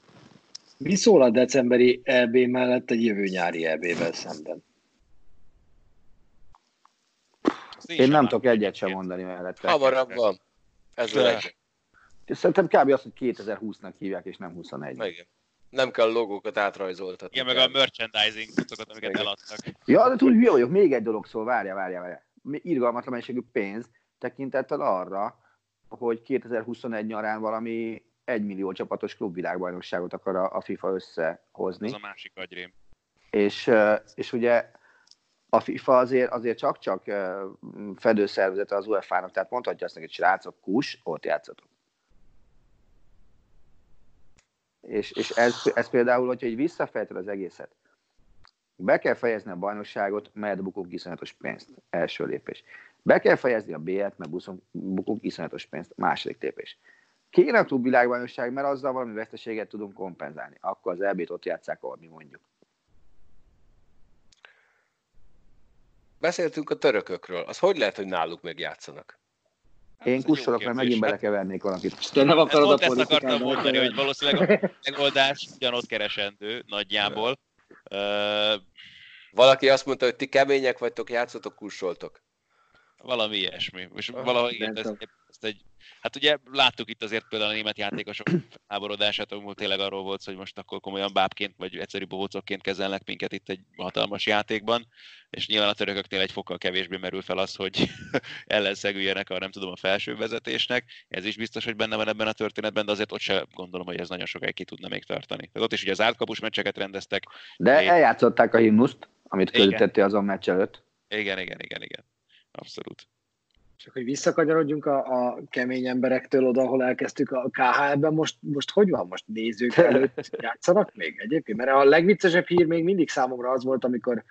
Mi szól a decemberi EB mellett egy jövő nyári EB-vel szemben? Én nem tudok egyet sem mondani mellette. Hamarabb van. Ez a Szerintem kb. az, hogy 2020-nak hívják, és nem 21. Igen. Nem kell logókat átrajzoltatni. Igen, meg a merchandising cuccokat, amiket Igen. eladtak. Ja, de túl hülye vagyok. Még egy dolog szól, várja, várja, várja. Irgalmatlan mennyiségű pénz tekintettel arra, hogy 2021 nyarán valami egymillió csapatos klubvilágbajnokságot akar a FIFA összehozni. Az a másik agyrém. és, és ugye a FIFA azért, azért csak-csak fedőszervezete az UEFA-nak, tehát mondhatja azt neki, hogy srácok, kus, ott játszatok. És, és ez, ez például, hogyha így visszafejted az egészet, be kell fejezni a bajnokságot, mert bukunk iszonyatos pénzt. Első lépés. Be kell fejezni a B-et, mert buszunk, bukunk iszonyatos pénzt. Második lépés. Kéne a klub világbajnokság, mert azzal valami veszteséget tudunk kompenzálni. Akkor az EB-t ott játszák, ahol mi mondjuk. Beszéltünk a törökökről. Az hogy lehet, hogy náluk még játszanak? Én Ez kussolok, mert megint Hát, belekevernék valakit. Te nem akarod a ezt akartam mondani, hogy valószínűleg a megoldás ugyanott keresendő nagyjából. Valaki azt mondta, hogy ti kemények vagytok, játszotok, kussoltok. Valami ilyesmi. És Aha, valahogy igen, ezt, ezt egy, hát ugye láttuk itt azért például a német játékosok háborodását, ahol tényleg arról volt hogy most akkor komolyan bábként vagy egyszerű bohócokként kezelnek minket itt egy hatalmas játékban, és nyilván a törököknél egy fokkal kevésbé merül fel az, hogy ellenszegüljenek a nem tudom a felső vezetésnek. Ez is biztos, hogy benne van ebben a történetben, de azért ott sem gondolom, hogy ez nagyon sokáig ki tudna még tartani. Tehát ott is ugye az átkapus meccseket rendeztek. De Én- eljátszották a himnuszt, amit közítettél azon meccs előtt. Igen, igen, igen, igen. Abszolút. Csak hogy visszakanyarodjunk a, a kemény emberektől oda, ahol elkezdtük a KHL-ben, most, most hogy van? Most nézők előtt játszanak még egyébként? Mert a legviccesebb hír még mindig számomra az volt, amikor,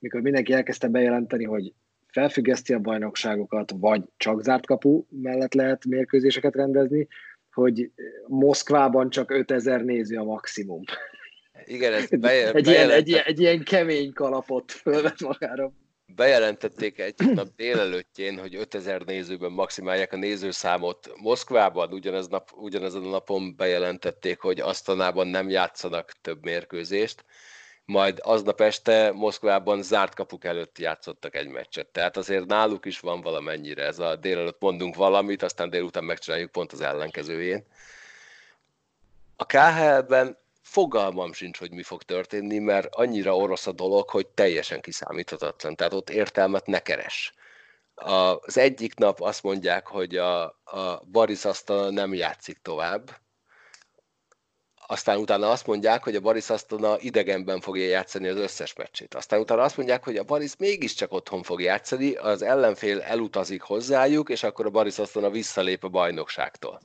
amikor mindenki elkezdte bejelenteni, hogy felfüggeszti a bajnokságokat, vagy csak zárt kapu mellett lehet mérkőzéseket rendezni, hogy Moszkvában csak 5000 néző a maximum. Igen, ez beje, Egy ilyen, egy, ilyen, egy ilyen kemény kalapot fölvett magára. Bejelentették egyik nap délelőttjén, hogy 5000 nézőben maximálják a nézőszámot. Moszkvában ugyanez nap, ugyanezen a napon bejelentették, hogy Asztanában nem játszanak több mérkőzést, majd aznap este Moszkvában zárt kapuk előtt játszottak egy meccset. Tehát azért náluk is van valamennyire ez a délelőtt mondunk valamit, aztán délután megcsináljuk pont az ellenkezőjén. A KHL-ben fogalmam sincs, hogy mi fog történni, mert annyira orosz a dolog, hogy teljesen kiszámíthatatlan. Tehát ott értelmet ne keres. Az egyik nap azt mondják, hogy a, a Baris Asztana nem játszik tovább, aztán utána azt mondják, hogy a Baris Asztana idegenben fogja játszani az összes meccsét. Aztán utána azt mondják, hogy a Baris mégiscsak otthon fog játszani, az ellenfél elutazik hozzájuk, és akkor a Baris Asztana visszalép a bajnokságtól.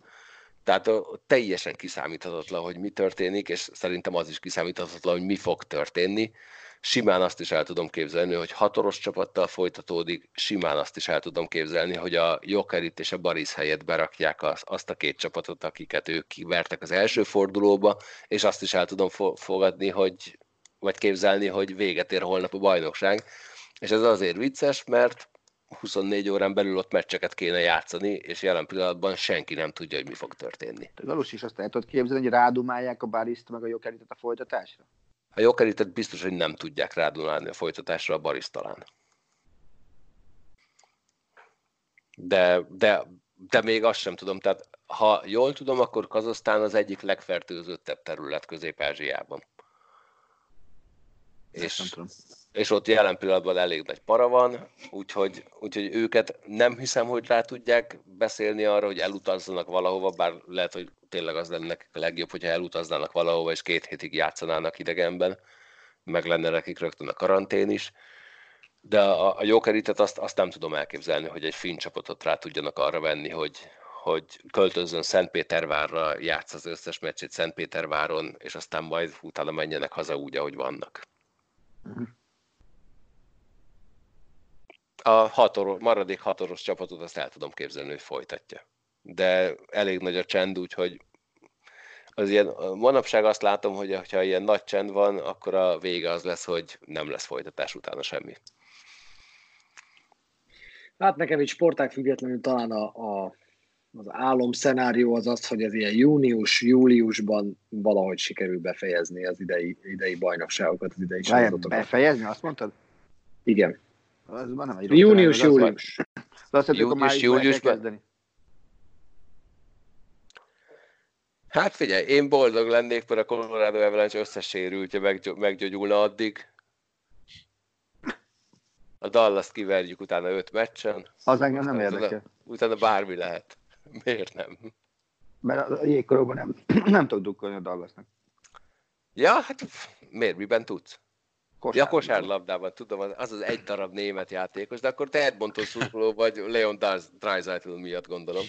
Tehát teljesen kiszámíthatatlan, hogy mi történik, és szerintem az is kiszámíthatatlan, hogy mi fog történni. Simán azt is el tudom képzelni, hogy hatoros csapattal folytatódik, simán azt is el tudom képzelni, hogy a Jokerit és a Baris helyett berakják az, azt a két csapatot, akiket ők kivertek az első fordulóba, és azt is el tudom fo- fogadni, hogy, vagy képzelni, hogy véget ér holnap a bajnokság. És ez azért vicces, mert 24 órán belül ott meccseket kéne játszani, és jelen pillanatban senki nem tudja, hogy mi fog történni. Galus is azt el tudod képzelni, hogy rádumálják a Bariszt meg a Jokeritet a folytatásra? A Jokeritet biztos, hogy nem tudják rádunálni a folytatásra a Baris talán. De, de, de még azt sem tudom. Tehát ha jól tudom, akkor Kazasztán az egyik legfertőzöttebb terület Közép-Ázsiában. Ezt nem És, tudom. És ott jelen pillanatban elég nagy para van, úgyhogy, úgyhogy őket nem hiszem, hogy rá tudják beszélni arra, hogy elutazzanak valahova, bár lehet, hogy tényleg az lenne a legjobb, hogyha elutaznának valahova, és két hétig játszanának idegenben, meg lenne nekik rögtön a karantén is. De a, a Jokeritet azt, azt nem tudom elképzelni, hogy egy finn csapatot rá tudjanak arra venni, hogy, hogy költözzön Szentpétervárra, játsz az összes meccsét Szentpéterváron, és aztán majd utána menjenek haza úgy, ahogy vannak. A hatoros, maradék hatoros csapatot azt el tudom képzelni, hogy folytatja. De elég nagy a csend, úgyhogy az ilyen, manapság azt látom, hogy ha ilyen nagy csend van, akkor a vége az lesz, hogy nem lesz folytatás utána semmi. Hát nekem így sportág függetlenül talán a, a, az álom szenárió az az, hogy ez ilyen június, júliusban valahogy sikerül befejezni az idei, idei bajnokságokat, az idei Várjál, sorozatokat. befejezni, azt mondtad? Igen. Az már nem egy rossz Június, az- július. De azt hiszem, kell júliusban? kezdeni. Hát figyelj, én boldog lennék, mert a Colorado Avalanche összes sérültje meggy- meggyógyulna addig. A Dallas kiverjük utána öt meccsen. Az engem nem Utána- érdekel. Utána bármi lehet. Miért nem? Mert a jégkorokban nem, nem tudok dukkolni a Dallasnak. Ja, hát miért, miben tudsz? Kosár. Ja, kosárlabdában, tudom, az az egy darab német játékos, de akkor te Edmonton szurkoló vagy Leon Draisaitl miatt gondolom.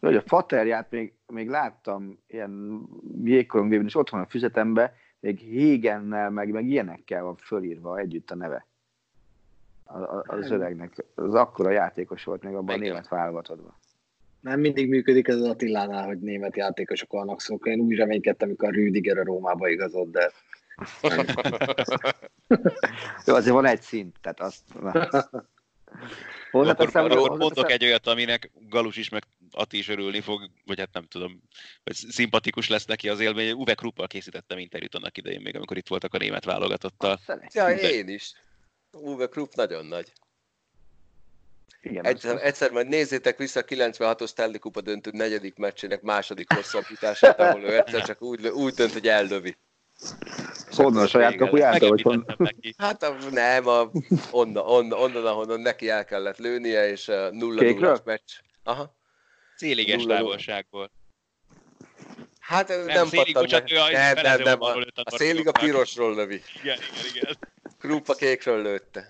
Hogy a Faterját még, még láttam ilyen jégkorongvében, és ott van a füzetembe, még Hégennel, meg, meg ilyenekkel van fölírva együtt a neve. A, a, az öregnek. Az akkora játékos volt még abban a német válogatottban. Nem mindig működik ez az Attilánál, hogy német játékosok vannak szó. Én úgy reménykedtem, amikor a Rüdiger a Rómába igazolt, de Jó, azért van egy szint, tehát azt... Na. Akkor, Hozzáteszem, akkor hozzáteszem- mondok egy olyat, aminek Galus is, meg Ati is örülni fog, vagy hát nem tudom, hogy szimpatikus lesz neki az élmény. Uwe Kruppal készítettem interjút annak idején, még amikor itt voltak a német válogatottal. Ja, én is. Uwe Krupp nagyon nagy. Igen, Egyszer, egyszer majd nézzétek vissza a 96-os Stanley Kupa döntő negyedik meccsének második hosszabbítását, ahol ő egyszer csak úgy, úgy dönt, hogy eldövi. És Honnan a saját kapujától, vagy neki. Hát a, nem, a, onnan, onnan, onnan, ahonnan neki el kellett lőnie, és a 0 Kékről? 0 meccs. Aha. Céliges Nulla nulla. távolságból. Hát nem, Nem, nem Szélig, pattan bocsánat, ő a Nem, nem, nem. A, a szélig a pirosról lövi. Igen, igen, igen. Krupp a kékről lőtte.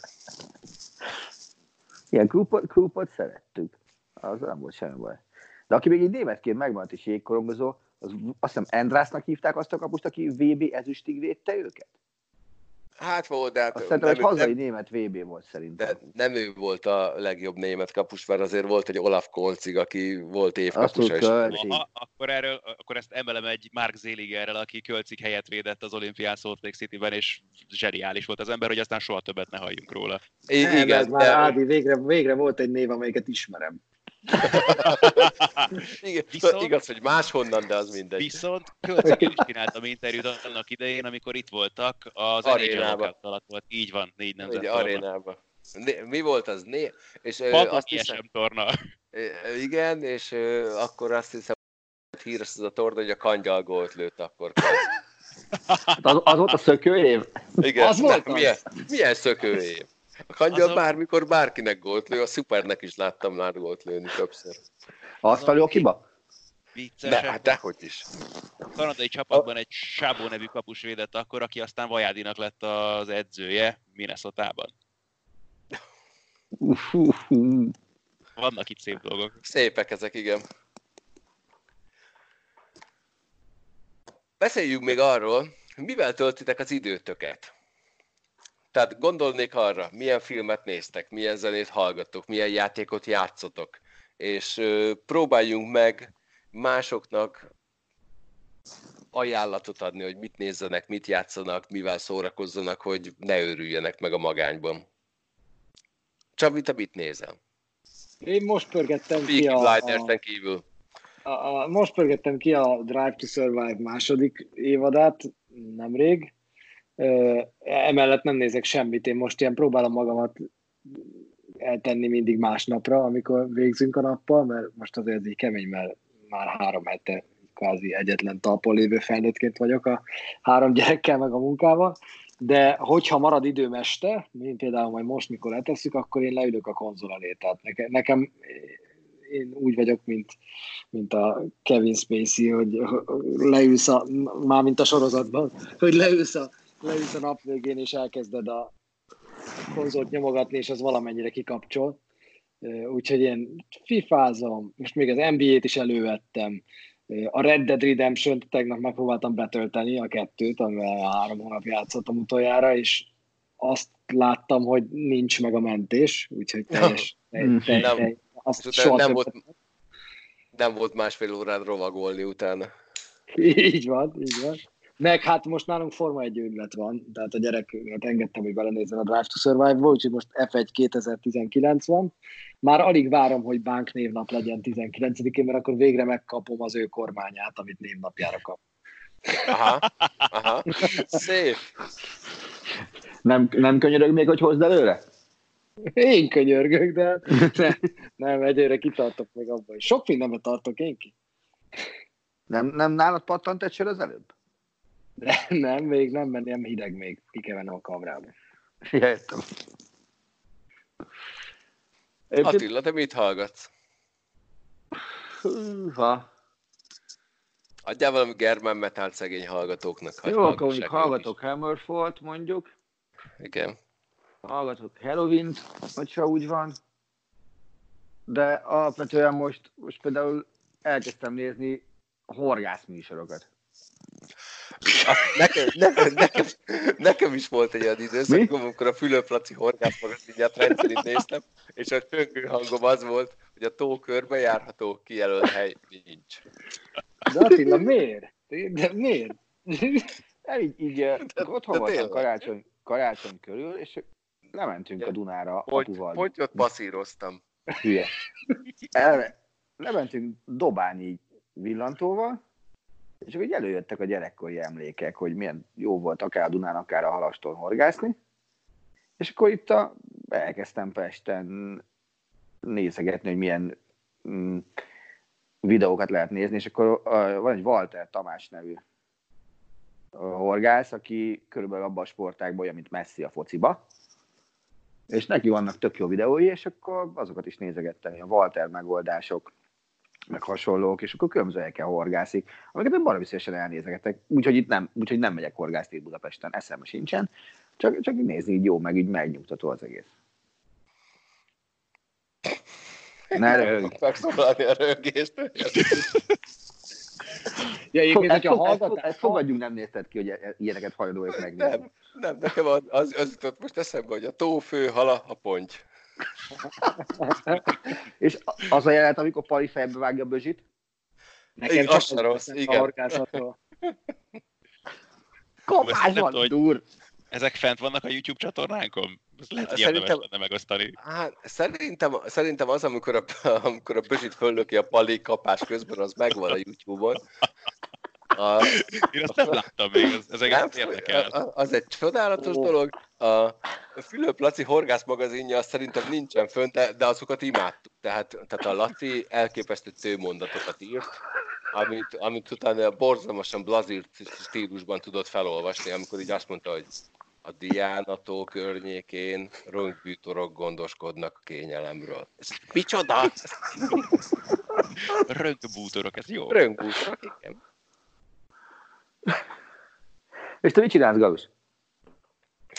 Igen, Krupot, Krupot szerettük. Az nem volt semmi baj. De aki még így németként megmaradt is jégkorongozó, az, azt hiszem Endrásznak hívták azt a kapust, aki VB ezüstig védte őket? Hát volt, de Azt szerintem egy hazai nem, német VB volt szerintem. de nem ő volt a legjobb német kapus, mert azért volt egy Olaf Kolcig, aki volt évkapusa Azt is. Aha, akkor, erről, akkor ezt emelem egy Mark Zéligerrel, aki Kölcik helyet védett az olimpián Salt Lake City-ben, és zseniális volt az ember, hogy aztán soha többet ne halljunk róla. I- nem, ez igen, már de, Ádi, végre, végre volt egy név, amelyiket ismerem. Igen, Viszont- igaz, hogy máshonnan, de az mindegy. Viszont Kölcikkel is csináltam interjút annak idején, amikor itt voltak, az NHL Arénába. lockout alatt volt. Így van, négy nemzet. Ugye arénában. Né- Mi volt az? Né- és Pont azt az hiszem, torna. igen, és ö, akkor azt hiszem, hogy híres az a torna, hogy a kangyal gólt lőtt akkor. Az, az volt a szökőév? Igen, Az volt nem, az? Milyen, milyen szökőév. A kangyal a- bármikor bárkinek gólt lő, a szupernek is láttam már gólt lőni többször. Azt a? Vicces. De, hát dehogy is. A kanadai csapatban egy Sábó nevű kapus védett akkor, aki aztán Vajádinak lett az edzője Minnesota-ban. Vannak itt szép dolgok. Szépek ezek, igen. Beszéljünk még arról, hogy mivel töltitek az időtöket. Tehát gondolnék arra, milyen filmet néztek, milyen zenét hallgattok, milyen játékot játszotok, és próbáljunk meg másoknak ajánlatot adni, hogy mit nézzenek, mit játszanak, mivel szórakozzanak, hogy ne őrüljenek meg a magányban. Csabi, te mit nézel? Én most pörgettem ki Peaky a, a, Blinders-en kívül. a, a, most pörgettem ki a Drive to Survive második évadát, nemrég. Emellett nem nézek semmit, én most ilyen próbálom magamat eltenni mindig másnapra, amikor végzünk a nappal, mert most azért így kemény, mert már három hete kvázi egyetlen talpon lévő felnőttként vagyok a három gyerekkel meg a munkával, de hogyha marad időm este, mint például majd most, mikor letesszük, akkor én leülök a konzol elé. Tehát nekem, nekem én úgy vagyok, mint, mint a Kevin Spacey, hogy leülsz a, már mint a sorozatban, hogy leülsz a, leülsz a nap végén, és elkezded a konzolt nyomogatni, és az valamennyire kikapcsol. Úgyhogy én fifázom, most még az NBA-t is elővettem, a Red Dead redemption tegnap megpróbáltam betölteni, a kettőt, amivel a három hónap játszottam utoljára, és azt láttam, hogy nincs meg a mentés, úgyhogy teljes, teljes, teljes, Nem. teljes azt És soha nem volt, nem volt másfél órád rovagolni utána. Így van, így van. Meg hát most nálunk Forma 1 ügylet van, tehát a gyerek, hát engedtem, hogy belenézzen a Drive to Survive-ba, úgyhogy most F1 2019 van. Már alig várom, hogy bank névnap legyen 19-én, mert akkor végre megkapom az ő kormányát, amit névnapjára kap. Aha, aha. Szép. Nem, nem könyörög még, hogy hozd előre? Én könyörgök, de nem, nem egyre kitartok még abban. Sok mindenben tartok én ki. Nem, nem nálad pattant egy sör az előbb? De nem, még nem, mert nem hideg még. Ki kell vennem a kamrába. Ja, értem. Attila, te mit hallgatsz? Ha. Adjál valami German Metal szegény hallgatóknak. Jó, akkor mondjuk hallgatok Hammerfall-t mondjuk. Igen. hallgatok halloween hogyha úgy van, de alapvetően most, most például elkezdtem nézni horgászműsorokat. Nekem, nekem, nekem, nekem, is volt egy olyan időszak, amikor a Fülöp-Laci horgász magazinját rendszerint néztem, és a csöngő hangom az volt, hogy a tó körbe járható kijelölt hely nincs. De Attila, miért? De miért? El így, így de, otthon voltam karácsony, karácsony körül, és lementünk a Dunára Hogy, apuval. hogy ott passzíroztam. Hülye. El, lementünk dobálni így villantóval, és akkor így előjöttek a gyerekkori emlékek, hogy milyen jó volt akár a Dunán, akár a halaston horgászni. És akkor itt a, elkezdtem Pesten nézegetni, hogy milyen mm, videókat lehet nézni, és akkor uh, van egy Walter Tamás nevű horgász, aki körülbelül abban a sportágban olyan, mint Messi a fociba, és neki vannak tök jó videói, és akkor azokat is nézegettem, a Walter megoldások, meg hasonlók, és akkor különböző helyeken horgászik, amiket én baromi szívesen elnézegetek, úgyhogy itt nem, úgyhogy nem megyek horgászni itt Budapesten, eszembe sincsen, csak, csak így nézni így jó, meg így megnyugtató az egész. Ne röhögj. Megszólalni a rögést. Ja, egyébként, hogyha ezt fogadjunk, nem nézted ki, hogy e- ilyeneket hajlandó vagyok megnézni. Nem, nem, nekem az, az, az jutott most eszembe, hogy a tó fő hala a ponty. És az a jelenet, amikor Pali fejbe vágja a bözsit, Nekem Igen, csak az se rossz, a igen. kapás nem van, tudom, dur! Ezek fent vannak a YouTube csatornánkon? Lehet, hogy Szerintem- lenne megosztani. Hát szerintem, szerintem az, amikor a, amikor a bözsit föllöki a pali kapás közben, az megvan a YouTube-on. A, Én azt nem láttam még, ez, ez nem, érdekel. a- az egy csodálatos Ó. dolog. A Fülöp Laci horgász magazinja azt szerintem nincsen fönt, de, de azokat imádtuk. Tehát, tehát a Laci elképesztő tőmondatokat írt, amit, amit utána borzalmasan blazírt stílusban tudott felolvasni, amikor így azt mondta, hogy a Diánató környékén röngbűtorok gondoskodnak a kényelemről. Ez micsoda? Röngbútorok, ez jó. Röngbűtorok, igen. És te mit csinálsz, Gauss?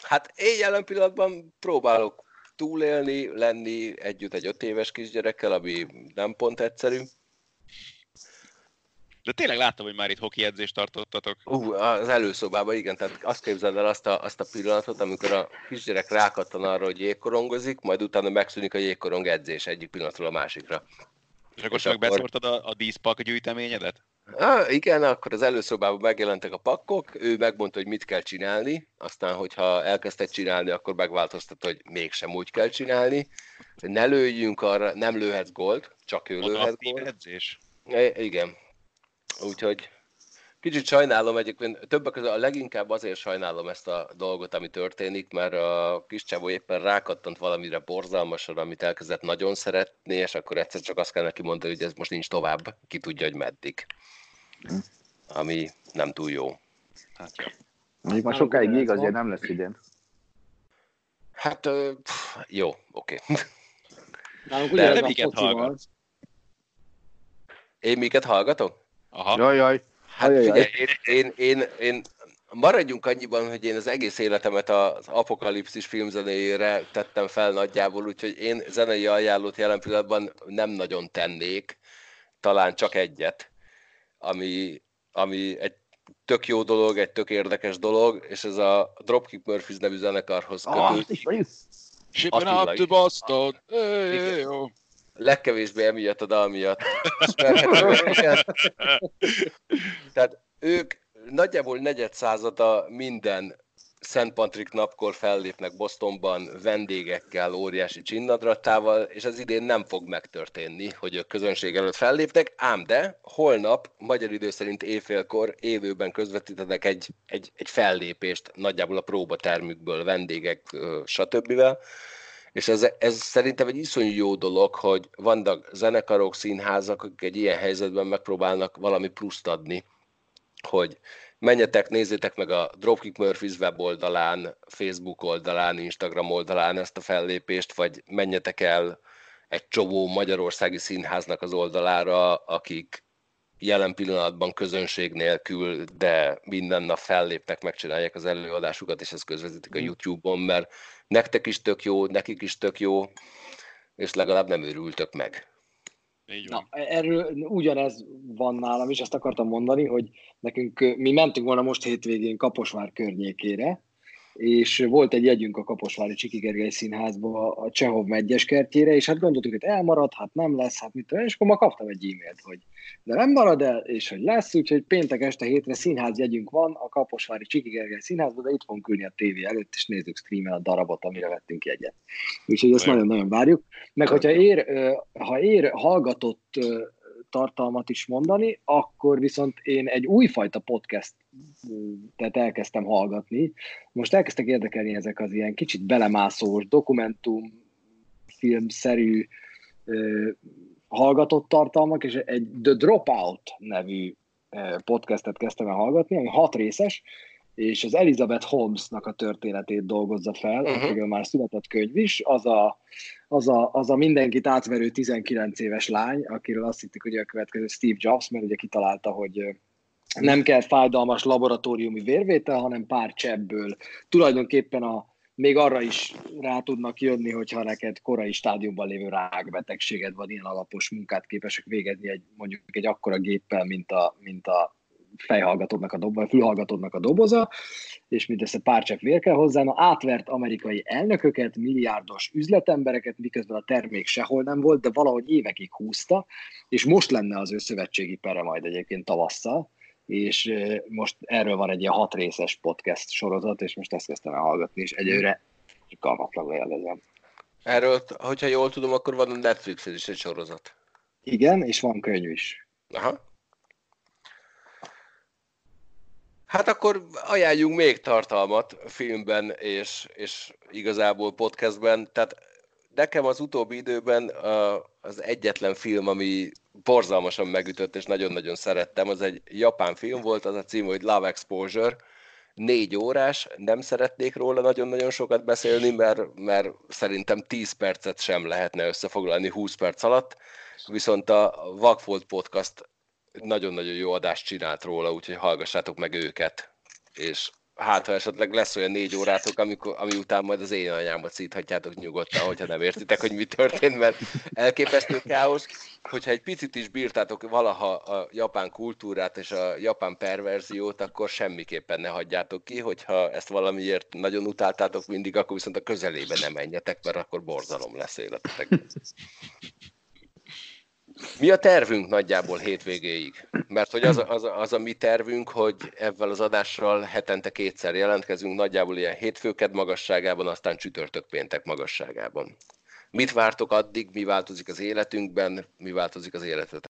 Hát én jelen pillanatban próbálok túlélni, lenni együtt egy öt éves kisgyerekkel, ami nem pont egyszerű. De tényleg láttam, hogy már itt hoki edzést tartottatok. Uh, az előszobában, igen, tehát azt képzeld el azt a, azt a pillanatot, amikor a kisgyerek rákattan arra, hogy jégkorongozik, majd utána megszűnik a jégkorong edzés egyik pillanatról a másikra. És akkor csak akkor- beszórtad a, a díszpak gyűjteményedet? Ah, igen, akkor az előszobában megjelentek a pakkok, ő megmondta, hogy mit kell csinálni, aztán, hogyha elkezdted csinálni, akkor megváltoztat, hogy mégsem úgy kell csinálni. Ne lőjünk arra, nem lőhetsz gold, csak ő Ott lőhet aktív gold. edzés? Igen. Úgyhogy kicsit sajnálom egyébként, többek között a leginkább azért sajnálom ezt a dolgot, ami történik, mert a kis csávó éppen rákattant valamire borzalmasan, amit elkezdett nagyon szeretni, és akkor egyszer csak azt kell neki mondani, hogy ez most nincs tovább, ki tudja, hogy meddig. Ami nem túl jó. Hát jó. Mondjuk már sokáig még azért nem lesz idén. Hát ö, pff, jó, oké. Nálunk De ugyanez nem a iket focival. hallgatsz. Én miket hallgatok? Aha. Jaj, jaj. Hát Ajajaj. figyelj, én, én, én, én maradjunk annyiban, hogy én az egész életemet az apokalipszis filmzenéjére tettem fel nagyjából, úgyhogy én zenei ajánlót jelen pillanatban nem nagyon tennék, talán csak egyet, ami, ami egy tök jó dolog, egy tök érdekes dolog, és ez a Dropkick Murphys nevű zenekarhoz Ah, kötődik. ismerjük. Shipping Attila up to is. Boston. Hey. Legkevésbé emiatt a dal miatt. Tehát ők nagyjából negyed százada minden Szent Patrik napkor fellépnek Bostonban vendégekkel, óriási csinnadrattával, és ez idén nem fog megtörténni, hogy ők közönség előtt fellépnek, ám de holnap, magyar idő szerint éjfélkor élőben közvetítenek egy, egy, egy fellépést nagyjából a próbatermükből, vendégek, stb. És ez, ez szerintem egy iszonyú jó dolog, hogy vannak zenekarok, színházak, akik egy ilyen helyzetben megpróbálnak valami pluszt adni, hogy menjetek, nézzétek meg a Dropkick Murphys weboldalán, Facebook oldalán, Instagram oldalán ezt a fellépést, vagy menjetek el egy csomó magyarországi színháznak az oldalára, akik jelen pillanatban közönség nélkül, de minden nap fellépnek, megcsinálják az előadásukat, és ezt közvetítik a mhm. YouTube-on, mert nektek is tök jó, nekik is tök jó, és legalább nem őrültök meg. Így van. Na, erről ugyanez van nálam is, ezt akartam mondani, hogy nekünk, mi mentünk volna most hétvégén Kaposvár környékére, és volt egy jegyünk a Kaposvári Csiki Gergely Színházba a Csehov megyes kertjére, és hát gondoltuk, hogy elmarad, hát nem lesz, hát mit tudom, és akkor ma kaptam egy e-mailt, hogy de nem marad el, és hogy lesz, úgyhogy péntek este hétre színház jegyünk van a Kaposvári Csiki Gergely Színházba, de itt fogunk ülni a tévé előtt, és nézzük streamen a darabot, amire vettünk jegyet. Úgyhogy ezt nagyon-nagyon várjuk. Meg hogyha ér, ha ér hallgatott tartalmat is mondani, akkor viszont én egy újfajta podcast tehát elkezdtem hallgatni. Most elkezdtek érdekelni ezek az ilyen kicsit belemászós, dokumentum, filmszerű hallgatott tartalmak, és egy The Dropout nevű podcastet kezdtem el hallgatni, ami hat részes, és az Elizabeth Holmesnak a történetét dolgozza fel, uh-huh. akiről már született könyv is, az a, az, a, az a mindenkit átverő 19 éves lány, akiről azt hittik, hogy a következő Steve Jobs, mert ugye kitalálta, hogy nem kell fájdalmas laboratóriumi vérvétel, hanem pár csebből tulajdonképpen a, még arra is rá tudnak jönni, hogyha neked korai stádiumban lévő rákbetegséged van, ilyen alapos munkát képesek végezni egy, mondjuk egy akkora géppel, mint a, mint a fejhallgatódnak a doboza, fülhallgatódnak a doboza, és mindössze pár csepp vér kell hozzá, na átvert amerikai elnököket, milliárdos üzletembereket, miközben a termék sehol nem volt, de valahogy évekig húzta, és most lenne az ő szövetségi pere majd egyébként tavasszal, és most erről van egy ilyen hat részes podcast sorozat, és most ezt kezdtem el hallgatni, és egyőre kalmatlanul élvezem. Erről, hogyha jól tudom, akkor van a netflix is egy sorozat. Igen, és van könyv is. Aha. Hát akkor ajánljunk még tartalmat filmben és, és igazából podcastben. Tehát nekem az utóbbi időben az egyetlen film, ami borzalmasan megütött, és nagyon-nagyon szerettem, az egy japán film volt, az a cím, hogy Love Exposure, négy órás, nem szeretnék róla nagyon-nagyon sokat beszélni, mert, mert szerintem 10 percet sem lehetne összefoglalni 20 perc alatt, viszont a Vagfolt Podcast nagyon-nagyon jó adást csinált róla, úgyhogy hallgassátok meg őket, és hát ha esetleg lesz olyan négy órátok, amikor, ami után majd az én anyámat szíthatjátok nyugodtan, hogyha nem értitek, hogy mi történt, mert elképesztő káosz. Hogyha egy picit is bírtátok valaha a japán kultúrát és a japán perverziót, akkor semmiképpen ne hagyjátok ki, hogyha ezt valamiért nagyon utáltátok mindig, akkor viszont a közelébe nem menjetek, mert akkor borzalom lesz életetekben. Mi a tervünk nagyjából hétvégéig? Mert hogy az, az, az a mi tervünk, hogy ebben az adással hetente kétszer jelentkezünk, nagyjából ilyen hétfőked magasságában, aztán csütörtök péntek magasságában. Mit vártok addig, mi változik az életünkben, mi változik az életetek?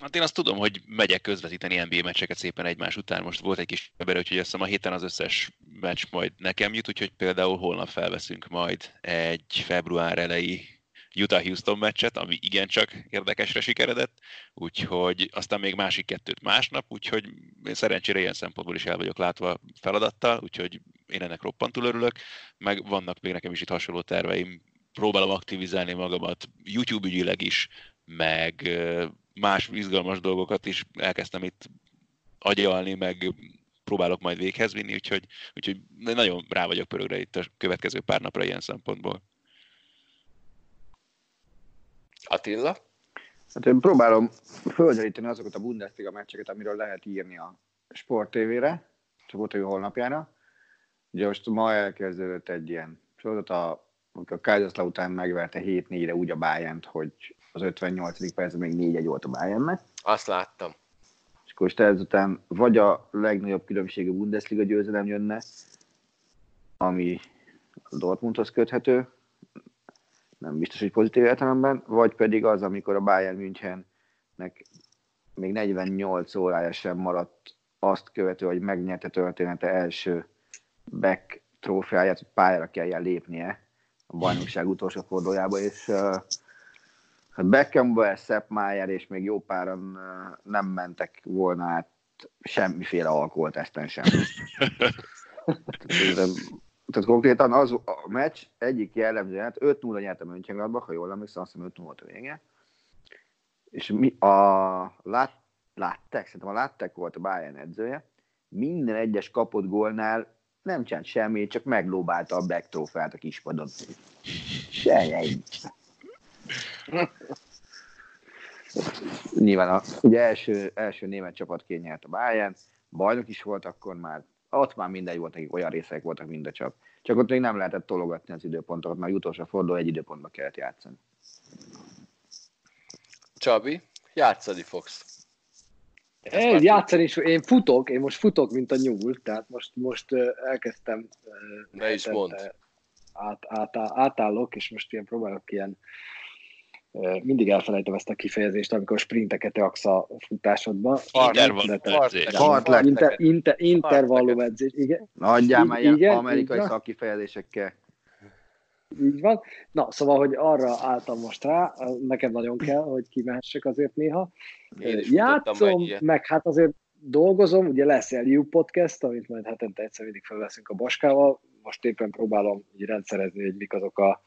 Hát én azt tudom, hogy megyek közvetíteni NBA meccseket szépen egymás után. Most volt egy kis ember, úgyhogy azt hiszem a héten az összes meccs majd nekem jut, úgyhogy például holnap felveszünk majd egy február elejé Utah-Houston meccset, ami igencsak érdekesre sikeredett, úgyhogy aztán még másik kettőt másnap, úgyhogy én szerencsére ilyen szempontból is el vagyok látva feladattal, úgyhogy én ennek roppantul örülök, meg vannak még nekem is itt hasonló terveim, próbálom aktivizálni magamat YouTube ügyileg is, meg más izgalmas dolgokat is elkezdtem itt agyalni, meg próbálok majd véghez vinni, úgyhogy, úgyhogy nagyon rá vagyok pörögre itt a következő pár napra ilyen szempontból. Attila? Hát én próbálom földeríteni azokat a Bundesliga meccseket, amiről lehet írni a Sport TV-re, TV holnapjára. Ugye most ma elkezdődött egy ilyen sorozat, a, amikor a Kaiserslautern megverte 7-4-re úgy a bayern hogy az 58. percben még 4-1 volt a Bayernnek. Azt láttam. És akkor most ezután vagy a legnagyobb különbségű Bundesliga győzelem jönne, ami a Dortmundhoz köthető, nem biztos, hogy pozitív értelemben, vagy pedig az, amikor a Bayern Münchennek még 48 órája sem maradt azt követő, hogy megnyerte története első back trófeáját, hogy pályára kelljen lépnie a bajnokság utolsó fordulójába, és uh, Beckenbauer, Sepp Maier és még jó páran uh, nem mentek volna át semmiféle alkoholteszten sem. Tehát konkrétan az a meccs egyik jellemző, hát 5-0 nyertem Mönchengladbach, ha jól emlékszem, azt hiszem 5-0 volt a vége. És mi, a lát, láttek, szerintem a láttek volt a Bayern edzője, minden egyes kapott gólnál nem csinált semmi, csak meglóbálta a back trófeát a kispadon. Semmi. Nyilván a, ugye első, első német csapatként nyert a Bayern, bajnok is volt akkor már, ott már mindegy volt, akik olyan részek voltak, mind a csak. Csak ott még nem lehetett tologatni az időpontokat, mert utolsó forduló egy időpontba kellett játszani. Csabi, játszani fogsz. Én játszani is, én futok, én most futok, mint a nyúl, tehát most, most elkezdtem. Ne is mondd. Át, át, átállok, és most ilyen próbálok ilyen mindig elfelejtem ezt a kifejezést, amikor sprinteket raksz a futásodba. Intervallum edzés, igen. Adjál már ilyen amerikai szakkifejezésekkel. Így van. Na, szóval, hogy arra álltam most rá, nekem nagyon kell, hogy kimehessek azért néha. Játszom, meg hát azért dolgozom, ugye lesz LU podcast, amit majd hetente egyszer mindig felveszünk a Baskával, most éppen próbálom így rendszerezni, hogy mik azok a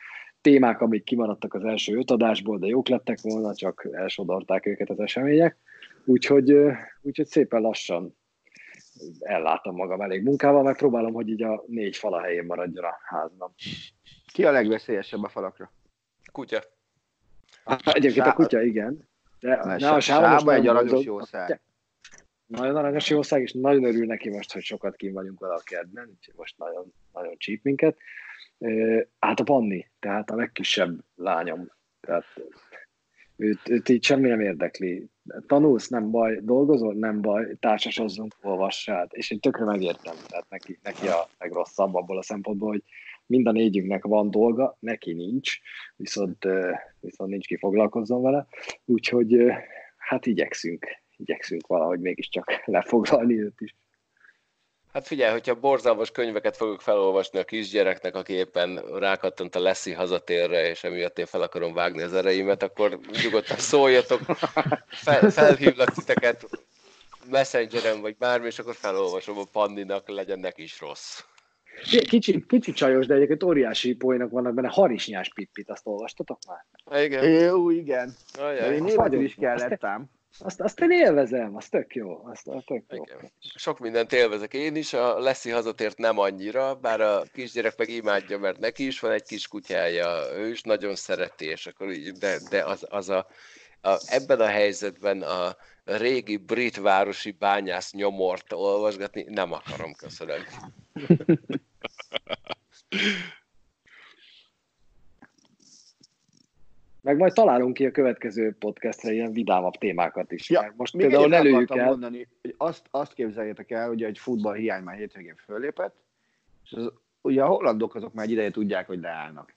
témák, amik kimaradtak az első öt adásból, de jók lettek volna, csak elsodorták őket az események. Úgyhogy, úgyhogy szépen lassan ellátom magam elég munkával, meg próbálom, hogy így a négy fala helyén maradjon a házban. Ki a legveszélyesebb a falakra? Kutya. Egyébként a kutya, igen. De, ne, a sába egy aranyos jószág. Nagyon aranyos jószág, és nagyon örül neki most, hogy sokat kim vagyunk vele a kertben, úgyhogy most nagyon, nagyon csíp minket. Hát a Panni, tehát a legkisebb lányom. Tehát őt, őt így semmi nem érdekli. Tanulsz, nem baj, dolgozol, nem baj, társasozzunk, olvassál, és én tökre megértem, tehát neki, neki a legrosszabb abból a szempontból, hogy mind a négyünknek van dolga, neki nincs, viszont, viszont nincs ki foglalkozzon vele, úgyhogy hát igyekszünk, igyekszünk valahogy mégiscsak lefoglalni őt is. Hát figyelj, hogyha borzalmas könyveket fogok felolvasni a kisgyereknek, aki éppen rákattant a Leszi hazatérre, és emiatt én fel akarom vágni az ereimet, akkor nyugodtan szóljatok, fel, felhívlak titeket messengeren, vagy bármi, és akkor felolvasom a Pandinak, legyen neki is rossz. Kicsi, kicsi csajos, de egyébként óriási poénak vannak benne. Harisnyás pippit, azt olvastatok már? Igen. Jó, igen. Ajaj. De én is kellett ám. Azt, azt én élvezem, az tök jó. Azt, azt tök jó. Igen. Sok mindent élvezek én is, a Leszi hazatért nem annyira, bár a kisgyerek meg imádja, mert neki is van egy kis kutyája, ő is nagyon szereti, és akkor így, de, de az, az a, a, ebben a helyzetben a régi brit városi bányász nyomort olvasgatni nem akarom, köszönöm. Meg majd találunk ki a következő podcastre ilyen vidámabb témákat is. Ja, most még például ne lőjük el. Mondani, hogy azt, azt képzeljétek el, hogy egy futball hiány már hétvégén fölépett, és az, ugye a hollandok azok már egy ideje tudják, hogy leállnak.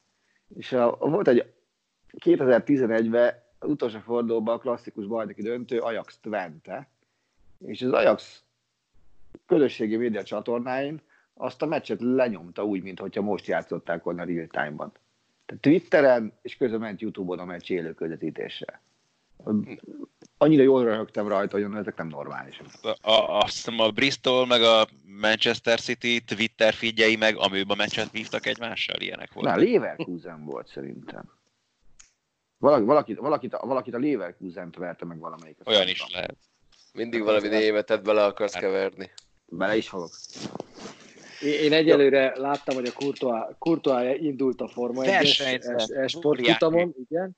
És a, volt egy 2011-ben az utolsó fordulóban a klasszikus bajnoki döntő Ajax Twente, és az Ajax közösségi média csatornáin azt a meccset lenyomta úgy, mintha most játszották volna real time-ban. Tehát Twitteren és közben ment Youtube-on a meccs élő közvetítéssel. Annyira jól röhögtem rajta, hogy ezek nem normálisak. A, a, azt hiszem a Bristol meg a Manchester City Twitter figyei meg amőbb a meccset vívtak egymással, ilyenek voltak. Na, Leverkusen volt szerintem. Valaki, valakit, valakit, valakit a Leverkusen-t verte meg valamelyik. Olyan is lehet. Mindig valami németet bele akarsz hát. keverni. Bele is halok. Én egyelőre láttam, hogy a Courtois, Courtois indult a Forma 1-es sportfutamon, igen.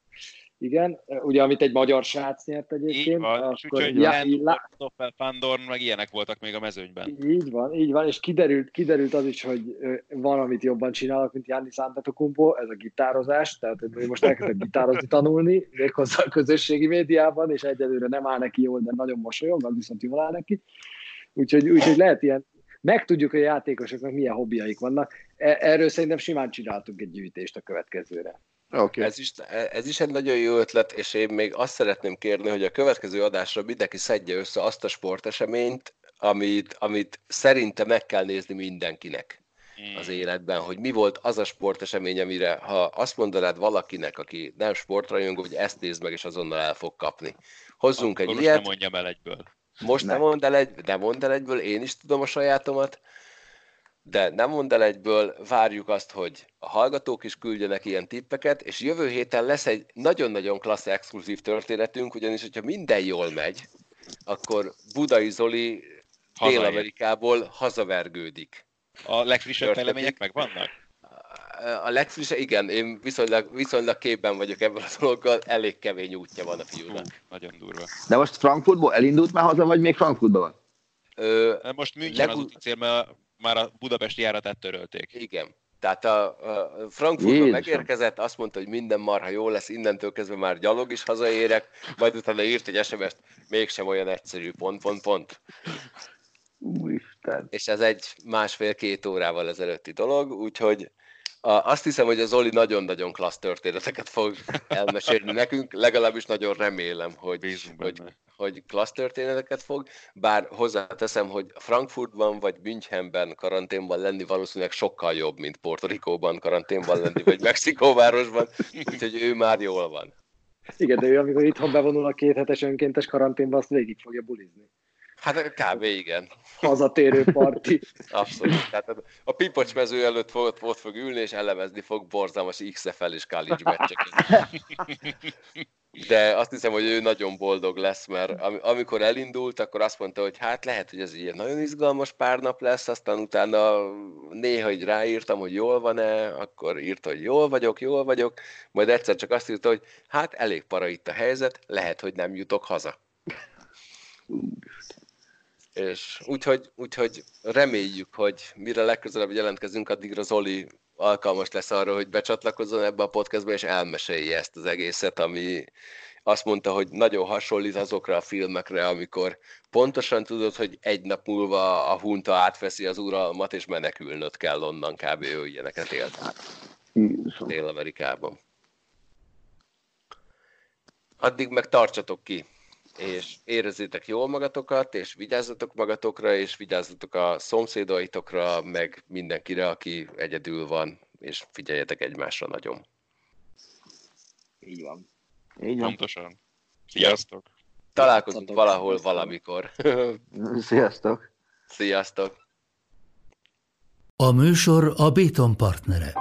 Igen, ugye amit egy magyar srác nyert egyébként. Így van, akkor, úgyhogy lá... Fandorn, meg ilyenek voltak még a mezőnyben. Így van, így van, és kiderült, kiderült az is, hogy van, amit jobban csinálok, mint Janni Antetokounmpo, ez a gitározás, tehát hogy most elkezdtek gitározni, tanulni, méghozzá a közösségi médiában, és egyelőre nem áll neki jól, de nagyon mosolyog, az viszont jól áll neki. Úgyhogy, úgyhogy lehet ilyen, megtudjuk, hogy a játékosoknak milyen hobbiaik vannak. E, erről szerintem simán csináltunk egy gyűjtést a következőre. Okay. Ez, is, ez is egy nagyon jó ötlet, és én még azt szeretném kérni, hogy a következő adásra mindenki szedje össze azt a sporteseményt, amit, amit szerinte meg kell nézni mindenkinek. az életben, hogy mi volt az a sportesemény, amire ha azt mondanád valakinek, aki nem sportrajongó, hogy ezt nézd meg, és azonnal el fog kapni. Hozzunk Akkor egy ilyet, nem mondjam el egyből. Most Ne. nem mondd el, egy, nem mondd el egyből, én is tudom a sajátomat, de nem mondd el egyből, várjuk azt, hogy a hallgatók is küldjenek ilyen tippeket, és jövő héten lesz egy nagyon-nagyon klassz exkluzív történetünk, ugyanis, hogyha minden jól megy, akkor Budai Zoli. Dél-Amerikából hazavergődik. A legfrissebb fejlemények megvannak? A legfrissebb, igen, én viszonylag, viszonylag képben vagyok ebben a dologgal, elég kemény útja van a Hú, fiúnak. nagyon durva. De most Frankfurtból elindult már haza, vagy még Frankfurtban van? Ö, Most München az Legú- úti cél, mert már a budapesti járatát törölték. Igen. Tehát a, a Frankfurtba megérkezett, azt mondta, hogy minden marha jó lesz, innentől kezdve már gyalog is hazaérek, majd utána írt egy SMS-t, mégsem olyan egyszerű, pont, pont, pont. Úristen. És ez egy másfél-két órával ezelőtti dolog, úgyhogy a, azt hiszem, hogy az Zoli nagyon-nagyon klassz történeteket fog elmesélni nekünk, legalábbis nagyon remélem, hogy, Bízunk hogy, benne. hogy klassz történeteket fog, bár hozzáteszem, hogy Frankfurtban vagy Münchenben karanténban lenni valószínűleg sokkal jobb, mint Puerto Ricóban karanténban lenni, vagy Mexikóvárosban, úgyhogy ő már jól van. Igen, de ő amikor itthon bevonul a két hetes önkéntes karanténba, azt végig fogja bulizni. Hát kb. igen. Hazatérő parti. Abszolút. Tehát a- pipocs mező előtt ott, ott fog ülni, és elemezni fog borzalmas XFL és college meccseket. De azt hiszem, hogy ő nagyon boldog lesz, mert am- amikor elindult, akkor azt mondta, hogy hát lehet, hogy ez ilyen nagyon izgalmas pár nap lesz, aztán utána néha így ráírtam, hogy jól van-e, akkor írta, hogy jól vagyok, jól vagyok, majd egyszer csak azt írta, hogy hát elég para itt a helyzet, lehet, hogy nem jutok haza. És úgyhogy, úgyhogy reméljük, hogy mire legközelebb jelentkezünk, addigra Zoli alkalmas lesz arra, hogy becsatlakozzon ebbe a podcastbe, és elmesélje ezt az egészet, ami azt mondta, hogy nagyon hasonlít azokra a filmekre, amikor pontosan tudod, hogy egy nap múlva a hunta átveszi az uralmat, és menekülnöd kell onnan, kb. ő ilyeneket élt át. Dél-Amerikában. Addig meg tartsatok ki, és érezzétek jól magatokat, és vigyázzatok magatokra, és vigyázzatok a szomszédaitokra, meg mindenkire, aki egyedül van, és figyeljetek egymásra nagyon. Így van. Így van. Pontosan. Sziasztok! Találkozunk valahol, valamikor. Sziasztok. Sziasztok! A műsor a Béton partnere.